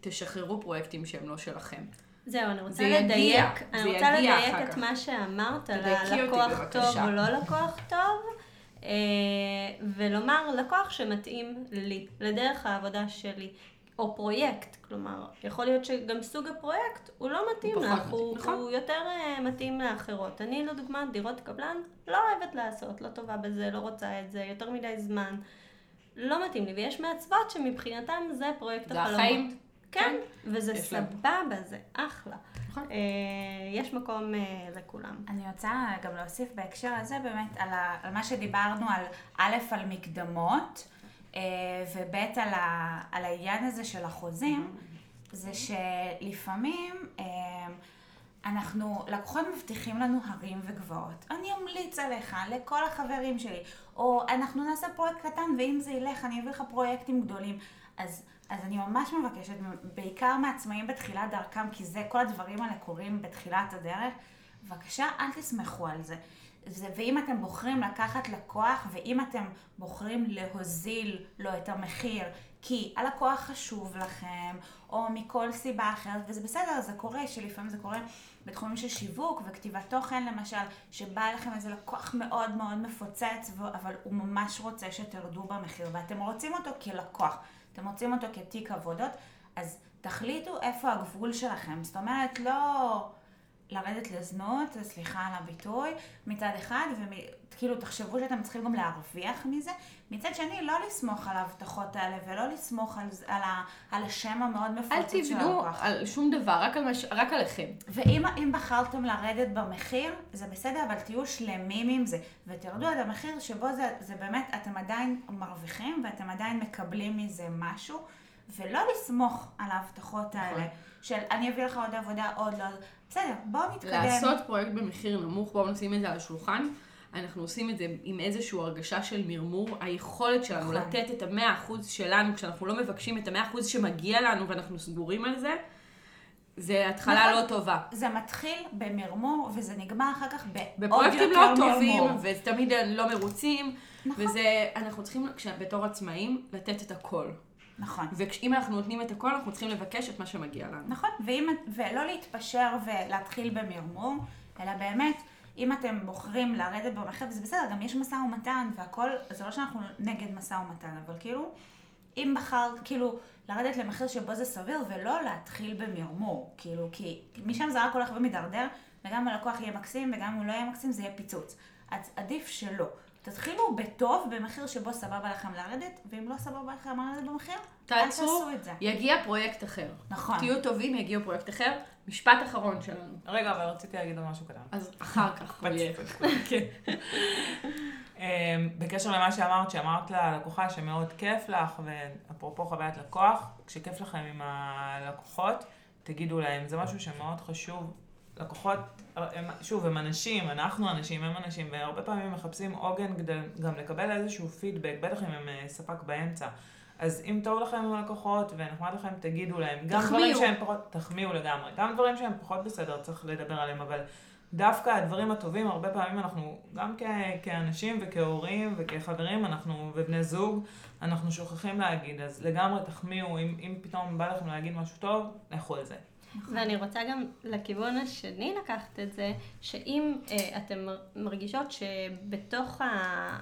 תשחררו פרויקטים שהם לא שלכם. זהו, אני רוצה זה יגיע, לדייק, זה אני רוצה יגיע לדייק את כך. מה שאמרת בבקשה. טוב או לא לקוח טוב, ולומר לקוח שמתאים לי, לדרך העבודה שלי, או פרויקט, כלומר, יכול להיות שגם סוג הפרויקט הוא לא מתאים הוא לך, הוא, מתאים, נכון. הוא יותר אה, מתאים לאחרות. אני לדוגמה, דירות קבלן, לא אוהבת לעשות, לא טובה בזה, לא רוצה את זה, יותר מדי זמן. לא מתאים לי, ויש מעצבות שמבחינתם זה פרויקט זה החלומות. החיים. כן, וזה יש להם. סבבה, זה אחלה. נכון. אה, יש מקום אה, לכולם. אני רוצה גם להוסיף בהקשר הזה באמת על, ה, על מה שדיברנו על א', על מקדמות, אה, וב', על, ה, על העניין הזה של החוזים, זה שלפעמים אה, אנחנו, לקוחות מבטיחים לנו הרים וגבעות. אני אמליץ עליך, לכל החברים שלי, או אנחנו נעשה פרויקט קטן, ואם זה ילך, אני אביא לך פרויקטים גדולים. אז, אז אני ממש מבקשת, בעיקר מעצמאים בתחילת דרכם, כי זה, כל הדברים האלה קורים בתחילת הדרך, בבקשה, אל תסמכו על זה. זה, ואם אתם בוחרים לקחת לקוח, ואם אתם בוחרים להוזיל לו את המחיר, כי הלקוח חשוב לכם, או מכל סיבה אחרת, וזה בסדר, זה קורה, שלפעמים זה קורה בתחומים של שיווק וכתיבת תוכן למשל, שבא אליכם איזה לקוח מאוד מאוד מפוצץ, אבל הוא ממש רוצה שתרדו במחיר, ואתם רוצים אותו כלקוח, אתם רוצים אותו כתיק עבודות, אז תחליטו איפה הגבול שלכם. זאת אומרת, לא לרדת לזנות, סליחה על הביטוי, מצד אחד, וכאילו תחשבו שאתם צריכים גם להרוויח מזה, מצד שני, לא לסמוך על ההבטחות האלה, ולא לסמוך על, על, ה, על השם המאוד אל מפוצץ של תבנו הלקוח. על שום דבר, רק, על מש... רק עליכם. ואם אם בחרתם לרדת במחיר, זה בסדר, אבל תהיו שלמים עם זה, ותרדו עד המחיר שבו זה, זה באמת, אתם עדיין מרוויחים, ואתם עדיין מקבלים מזה משהו, ולא לסמוך על ההבטחות האלה, של אני אביא לך עוד עבודה, עוד לא, בסדר, בואו נתקדם. לעשות פרויקט במחיר נמוך, בואו נשים את זה על השולחן. אנחנו עושים את זה עם איזושהי הרגשה של מרמור. היכולת שלנו נכון. לתת את המאה אחוז שלנו, כשאנחנו לא מבקשים את המאה אחוז שמגיע לנו ואנחנו סגורים על זה, זה התחלה נכון. לא טובה. זה מתחיל במרמור, וזה נגמר אחר כך בעוד יותר בפרויקטים מרמור. לא טובים, ותמיד לא מרוצים, נכון. וזה, אנחנו צריכים, בתור עצמאים, לתת את הכל. נכון. ואם אנחנו נותנים את הכל, אנחנו צריכים לבקש את מה שמגיע לנו. נכון, ואם, ולא להתפשר ולהתחיל במרמור, אלא באמת, אם אתם בוחרים לרדת במחיר, זה בסדר, גם יש משא ומתן והכל, זה לא שאנחנו נגד משא ומתן, אבל כאילו, אם בחרת, כאילו, לרדת למחיר שבו זה סביר, ולא להתחיל במרמור, כאילו, כי משם זה רק הולך ומידרדר, וגם הלקוח יהיה מקסים, וגם אם הוא לא יהיה מקסים, זה יהיה פיצוץ. אז עדיף שלא. תתחילו בטוב, במחיר שבו סבבה לכם לרדת, ואם לא סבבה לכם לרדת במחיר, אל תעצרו, תעשו את זה. יגיע פרויקט אחר. נכון. תהיו טובים, יגיע פרויקט אחר. משפט אחרון שלנו. רגע, אבל רציתי להגיד עוד משהו קטן. אז אחר כך. [LAUGHS] כן. אמ, בקשר למה שאמרת, שאמרת ללקוחה שמאוד כיף לך, ואפרופו חוויית לקוח, כשכיף לכם עם הלקוחות, תגידו להם, זה משהו שמאוד חשוב. לקוחות, הם, שוב, הם אנשים, אנחנו אנשים, הם אנשים, והרבה פעמים מחפשים עוגן כדי גם לקבל איזשהו פידבק, בטח אם הם אה, ספק באמצע. אז אם טוב לכם עם הלקוחות ונחמד לכם, תגידו להם. גם תחמיאו. דברים שהם פחות, תחמיאו לגמרי. גם דברים שהם פחות בסדר, צריך לדבר עליהם, אבל דווקא הדברים הטובים, הרבה פעמים אנחנו, גם כ- כאנשים וכהורים וכחברים, אנחנו, ובני זוג, אנחנו שוכחים להגיד, אז לגמרי תחמיאו, אם, אם פתאום בא לכם להגיד משהו טוב, לכו על זה. ואני רוצה גם לכיוון השני לקחת את זה, שאם אה, מר- מרגישות שבתוך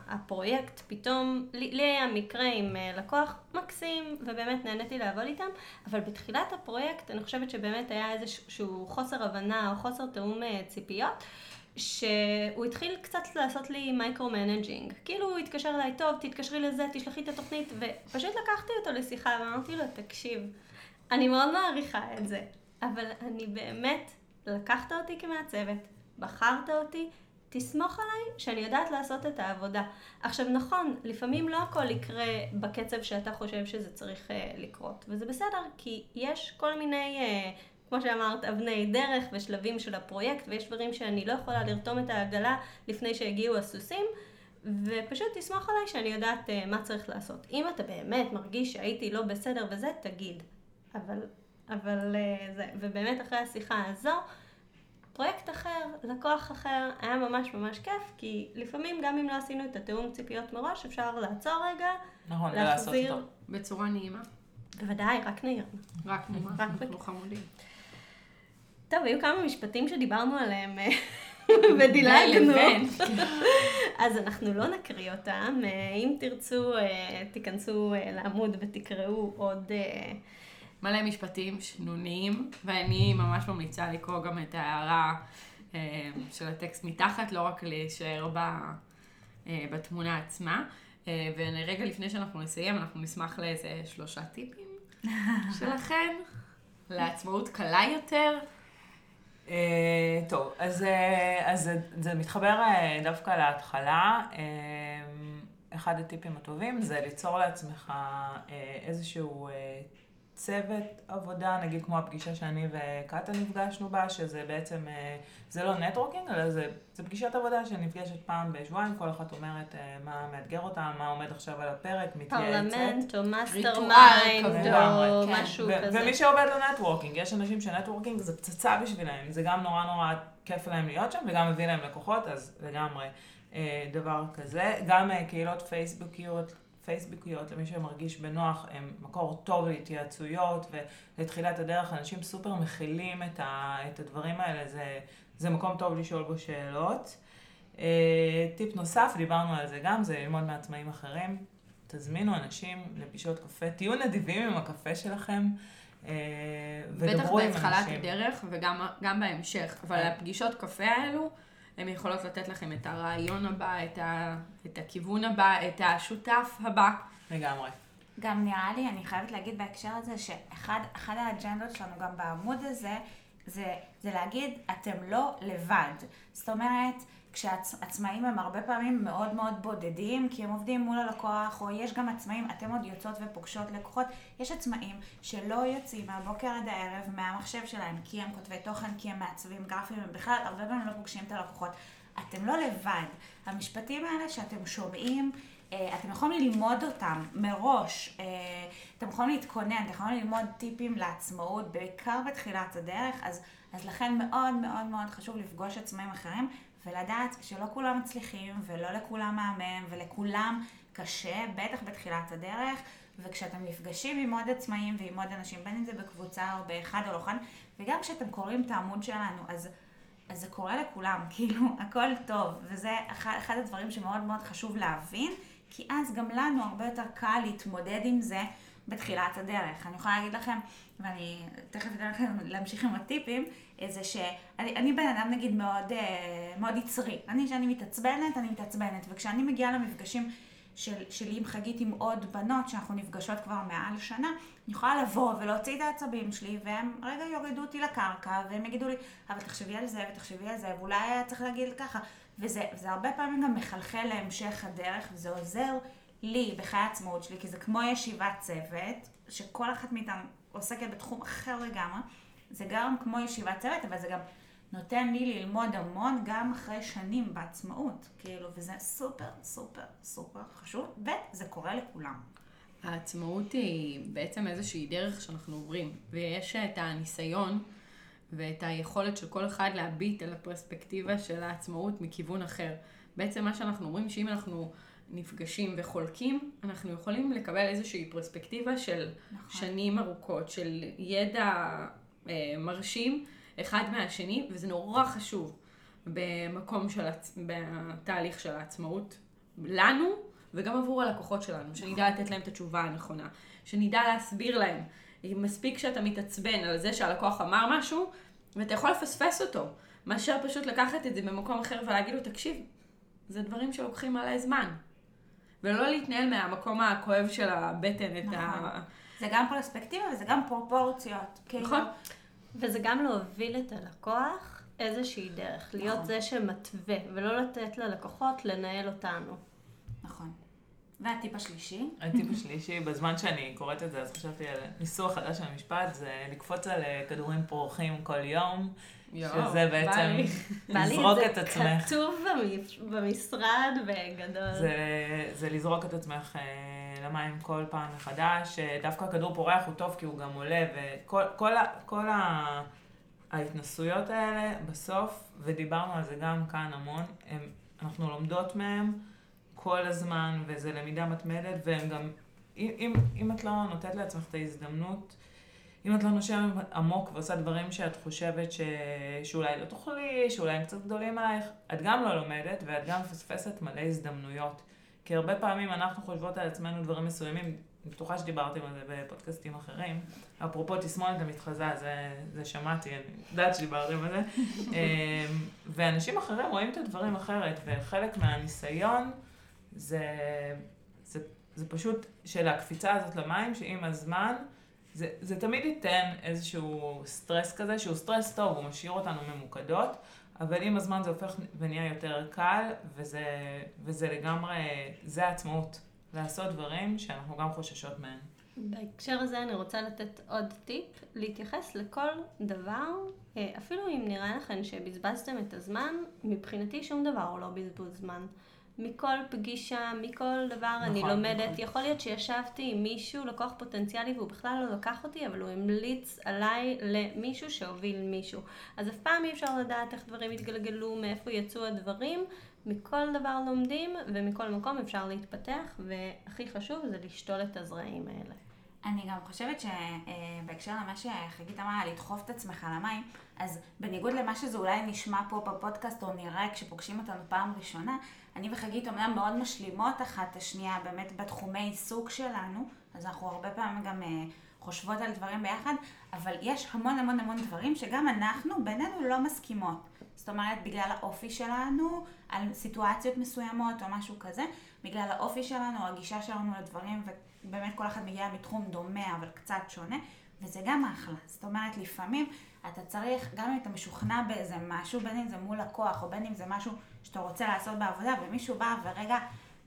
הפרויקט פתאום, לי, לי היה מקרה עם אה, לקוח מקסים, ובאמת נהניתי לעבוד איתם, אבל בתחילת הפרויקט אני חושבת שבאמת היה איזשהו חוסר הבנה או חוסר תיאום אה, ציפיות. שהוא התחיל קצת לעשות לי micro-managing. כאילו הוא התקשר אליי, טוב, תתקשרי לזה, תשלחי את התוכנית, ופשוט לקחתי אותו לשיחה ואמרתי לו, תקשיב, אני מאוד מעריכה את זה, אבל אני באמת, לקחת אותי כמעצבת, בחרת אותי, תסמוך עליי שאני יודעת לעשות את העבודה. עכשיו נכון, לפעמים לא הכל יקרה בקצב שאתה חושב שזה צריך uh, לקרות, וזה בסדר, כי יש כל מיני, uh, כמו שאמרת, אבני דרך ושלבים של הפרויקט, ויש דברים שאני לא יכולה לרתום את העגלה לפני שהגיעו הסוסים. ופשוט תסמוך עליי שאני יודעת uh, מה צריך לעשות. אם אתה באמת מרגיש שהייתי לא בסדר וזה, תגיד. אבל, אבל uh, זה, ובאמת אחרי השיחה הזו, פרויקט אחר, לקוח אחר, היה ממש ממש כיף, כי לפעמים גם אם לא עשינו את התיאום ציפיות מראש, אפשר לעצור רגע, נכון, ולעשות להחזיר, אותו. בצורה נעימה. בוודאי, רק נעיר. רק נעימה, רק אנחנו. חמודים. טוב, היו כמה משפטים שדיברנו עליהם אה, [LAUGHS] ודילגנו. [LAUGHS] אז אנחנו לא נקריא אותם. אה, אם תרצו, אה, תיכנסו אה, לעמוד ותקראו עוד... מלא משפטים שנוניים, ואני ממש ממליצה לקרוא גם את ההערה אה, של הטקסט מתחת, לא רק להישאר ב, אה, בתמונה עצמה. אה, ורגע לפני שאנחנו נסיים, אנחנו נשמח לאיזה שלושה טיפים [LAUGHS] שלכם, לעצמאות קלה יותר. טוב, אז, אז זה, זה מתחבר דווקא להתחלה. אחד הטיפים הטובים זה ליצור לעצמך איזשהו צוות עבודה, נגיד כמו הפגישה שאני וקאטה נפגשנו בה, שזה בעצם, אה, זה לא networking, אלא זה, זה פגישת עבודה שנפגשת פעם בשבועיים, כל אחת אומרת אה, מה מאתגר אותה, מה עומד עכשיו על הפרק, מתייעצת. פרלמנט או mastermind. או כן. משהו כזה. ומי שעובד ל networking, יש אנשים ש networking זה פצצה בשבילם, זה גם נורא נורא כיף להם להיות שם וגם מביא להם לקוחות, אז לגמרי אה, דבר כזה. גם קהילות פייסבוקיות, פייסבוקיות, למי שמרגיש בנוח, הם מקור טוב להתייעצויות ולתחילת הדרך, אנשים סופר מכילים את, ה- את הדברים האלה, זה, זה מקום טוב לשאול בו שאלות. אה, טיפ נוסף, דיברנו על זה גם, זה ללמוד מעצמאים אחרים. תזמינו אנשים לפגישות קפה, תהיו נדיבים עם הקפה שלכם. אה, בטח ודברו עם בהתחלת אנשים. הדרך וגם גם בהמשך, אבל כן. הפגישות קפה האלו, הן יכולות לתת לכם את הרעיון הבא, את, ה, את הכיוון הבא, את השותף הבא. לגמרי. גם נראה לי, אני חייבת להגיד בהקשר הזה, שאחד אחד האג'נדות שלנו גם בעמוד הזה, זה, זה להגיד, אתם לא לבד. זאת אומרת, כשעצמאים הם הרבה פעמים מאוד מאוד בודדים, כי הם עובדים מול הלקוח, או יש גם עצמאים, אתם עוד יוצאות ופוגשות לקוחות, יש עצמאים שלא יוצאים מהבוקר עד הערב מהמחשב שלהם, כי הם כותבי תוכן, כי הם מעצבים גרפיים, הם בכלל הרבה פעמים לא פוגשים את הלקוחות. אתם לא לבד. המשפטים האלה שאתם שומעים, אה, אתם יכולים ללמוד אותם מראש, אה, אתם יכולים להתכונן, אתם יכולים ללמוד טיפים לעצמאות, בעיקר בתחילת הדרך, אז, אז לכן מאוד מאוד מאוד חשוב לפגוש עצמאים אחרים ולדעת שלא כולם מצליחים ולא לכולם מהמם ולכולם קשה, בטח בתחילת הדרך, וכשאתם נפגשים עם עוד עצמאים ועם עוד אנשים, בין אם זה בקבוצה או באחד או לא כאן, וגם כשאתם קוראים את העמוד שלנו, אז אז זה קורה לכולם, [LAUGHS] כאילו, הכל טוב, וזה אחד, אחד הדברים שמאוד מאוד חשוב להבין, כי אז גם לנו הרבה יותר קל להתמודד עם זה בתחילת הדרך. אני יכולה להגיד לכם, ואני תכף אתן לכם להמשיך עם הטיפים, זה שאני אני בן אדם נגיד מאוד, אה, מאוד יצרי. אני, כשאני מתעצבנת, אני מתעצבנת, וכשאני מגיעה למפגשים של, שלי עם חגית עם עוד בנות, שאנחנו נפגשות כבר מעל שנה, אני יכולה לבוא ולהוציא את העצבים שלי, והם רגע יורידו אותי לקרקע, והם יגידו לי, אבל תחשבי על זה, ותחשבי על זה, ואולי היה צריך להגיד ככה. וזה זה הרבה פעמים גם מחלחל להמשך הדרך, וזה עוזר לי בחיי העצמאות שלי, כי זה כמו ישיבת צוות, שכל אחת מאיתנו עוסקת בתחום אחר לגמרי. זה גם כמו ישיבת צוות, אבל זה גם נותן לי ללמוד המון גם אחרי שנים בעצמאות, כאילו, וזה סופר סופר סופר חשוב, וזה קורה לכולם. העצמאות היא בעצם איזושהי דרך שאנחנו עוברים, ויש את הניסיון ואת היכולת של כל אחד להביט על הפרספקטיבה של העצמאות מכיוון אחר. בעצם מה שאנחנו אומרים, שאם אנחנו נפגשים וחולקים, אנחנו יכולים לקבל איזושהי פרספקטיבה של נכון. שנים ארוכות, של ידע מרשים אחד מהשני, וזה נורא חשוב במקום של, עצ- בתהליך של העצמאות לנו, וגם עבור הלקוחות שלנו, שנדע לתת להם את התשובה הנכונה, שנדע להסביר להם. מספיק שאתה מתעצבן על זה שהלקוח אמר משהו, ואתה יכול לפספס אותו, מאשר פשוט לקחת את זה במקום אחר ולהגיד לו, תקשיב, זה דברים שלוקחים עליי זמן. ולא להתנהל מהמקום הכואב של הבטן את ה... זה גם פרספקטיבה וזה גם פרופורציות. כאילו, נכון. וזה גם להוביל את הלקוח איזושהי דרך, להיות נכון. זה שמתווה, ולא לתת ללקוחות לנהל אותנו. נכון. והטיפ השלישי, הטיפ השלישי, בזמן שאני קוראת את זה, אז חשבתי על ניסוח חדש של המשפט, זה לקפוץ על אה, כדורים פורחים כל יום, שזה בעצם לי. בא לי לזרוק זה את עצמך. כתוב במש- במשרד בגדול. זה, זה לזרוק את עצמך אה, למים כל פעם מחדש. דווקא כדור פורח הוא טוב כי הוא גם עולה, וכל כל ה, כל ה, ההתנסויות האלה, בסוף, ודיברנו על זה גם כאן המון, הם, אנחנו לומדות מהם כל הזמן, וזה למידה מתמדת, והם גם, אם, אם, אם את לא נותנת לעצמך את ההזדמנות, אם את לא נושמת עמוק ועושה דברים שאת חושבת ש... שאולי לא תוכלי, שאולי הם קצת גדולים עלייך, את גם לא לומדת ואת גם מפספסת מלא הזדמנויות. כי הרבה פעמים אנחנו חושבות על עצמנו דברים מסוימים, אני בטוחה שדיברתם על זה בפודקאסטים אחרים. אפרופו תסמונת המתחזה, זה, זה שמעתי, אני יודעת שדיברתם על זה. [LAUGHS] אמ, ואנשים אחרים רואים את הדברים אחרת, וחלק מהניסיון זה, זה, זה פשוט של הקפיצה הזאת למים, שעם הזמן, זה, זה תמיד ייתן איזשהו סטרס כזה, שהוא סטרס טוב, הוא משאיר אותנו ממוקדות, אבל עם הזמן זה הופך ונהיה יותר קל, וזה, וזה לגמרי, זה העצמאות. לעשות דברים שאנחנו גם חוששות מהם. בהקשר הזה אני רוצה לתת עוד טיפ, להתייחס לכל דבר, אה, אפילו אם נראה לכם שבזבזתם את הזמן, מבחינתי שום דבר הוא לא בזבוז זמן. מכל פגישה, מכל דבר נכון, אני לומדת. נכון. יכול להיות שישבתי עם מישהו, לקוח פוטנציאלי, והוא בכלל לא לקח אותי, אבל הוא המליץ עליי למישהו שהוביל מישהו. אז אף פעם אי אפשר לדעת איך דברים יתגלגלו, מאיפה יצאו הדברים. מכל דבר לומדים, ומכל מקום אפשר להתפתח, והכי חשוב זה לשתול את הזרעים האלה. אני גם חושבת שבהקשר למה שחגית אמרה, לדחוף את עצמך למים, אז בניגוד למה שזה אולי נשמע פה בפודקאסט או נראה כשפוגשים אותנו פעם ראשונה, אני וחגית אמנם מאוד משלימות אחת את השנייה באמת בתחומי עיסוק שלנו, אז אנחנו הרבה פעמים גם אה, חושבות על דברים ביחד, אבל יש המון המון המון דברים שגם אנחנו בינינו לא מסכימות. זאת אומרת, בגלל האופי שלנו, על סיטואציות מסוימות או משהו כזה, בגלל האופי שלנו, הגישה שלנו לדברים, ובאמת כל אחד מגיע מתחום דומה אבל קצת שונה, וזה גם אחלה. זאת אומרת, לפעמים אתה צריך, גם אם אתה משוכנע באיזה משהו, בין אם זה מול לקוח, או בין אם זה משהו שאתה רוצה לעשות בעבודה, ומישהו בא ורגע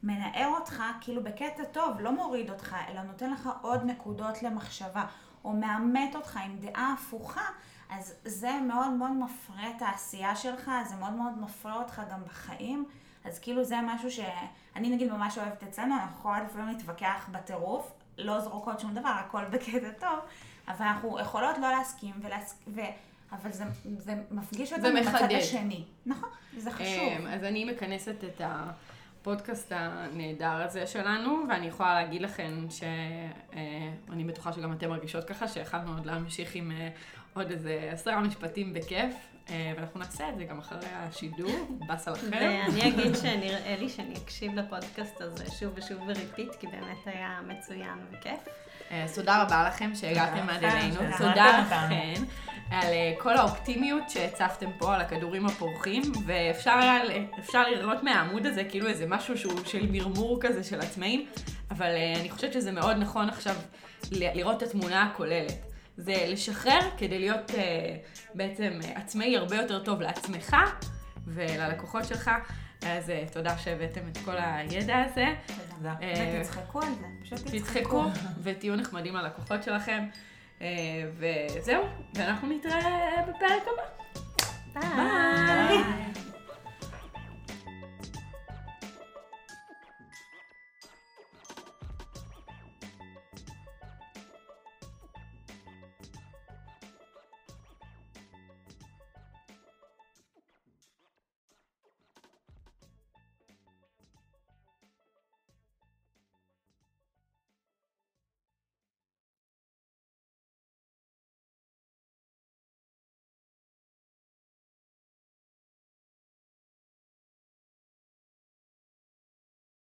מנער אותך, כאילו בקטע טוב, לא מוריד אותך, אלא נותן לך עוד נקודות למחשבה, או מאמת אותך עם דעה הפוכה, אז זה מאוד מאוד מפרה את העשייה שלך, זה מאוד מאוד מפרה אותך גם בחיים. אז כאילו זה משהו שאני נגיד ממש אוהבת אצלנו, אנחנו יכולות לפעמים להתווכח בטירוף, לא זרוקות שום דבר, הכל בקטע טוב, אבל אנחנו יכולות לא להסכים, ולהס... ו... אבל זה, זה מפגיש אותנו בצד השני. נכון, זה חשוב. אמ, אז אני מכנסת את הפודקאסט הנהדר הזה שלנו, ואני יכולה להגיד לכם שאני אה, בטוחה שגם אתן מרגישות ככה, שיכלנו עוד להמשיך עם אה, עוד איזה עשרה משפטים בכיף, אה, ואנחנו נעשה את זה גם אחרי השידור, באסה עליכם. ואני אגיד שנראה לי שאני אקשיב לפודקאסט הזה שוב ושוב ב repeat, כי באמת היה מצוין וכיף. אה, אז תודה רבה לכם שהגעתם עד אלינו. תודה לכם על אה, כל האופטימיות שהצפתם פה, על הכדורים הפורחים, ואפשר לראות מהעמוד הזה כאילו איזה משהו שהוא של מרמור כזה של עצמאים, אבל אני חושבת שזה מאוד נכון עכשיו לראות את התמונה הכוללת. זה לשחרר כדי להיות בעצם עצמאי הרבה יותר טוב לעצמך וללקוחות שלך. אז uh, תודה שהבאתם את כל הידע הזה. תודה. ותצחקו על זה, פשוט תצחקו. ותהיו נחמדים ללקוחות שלכם. Uh, וזהו, ואנחנו נתראה בפרק הבא. ביי.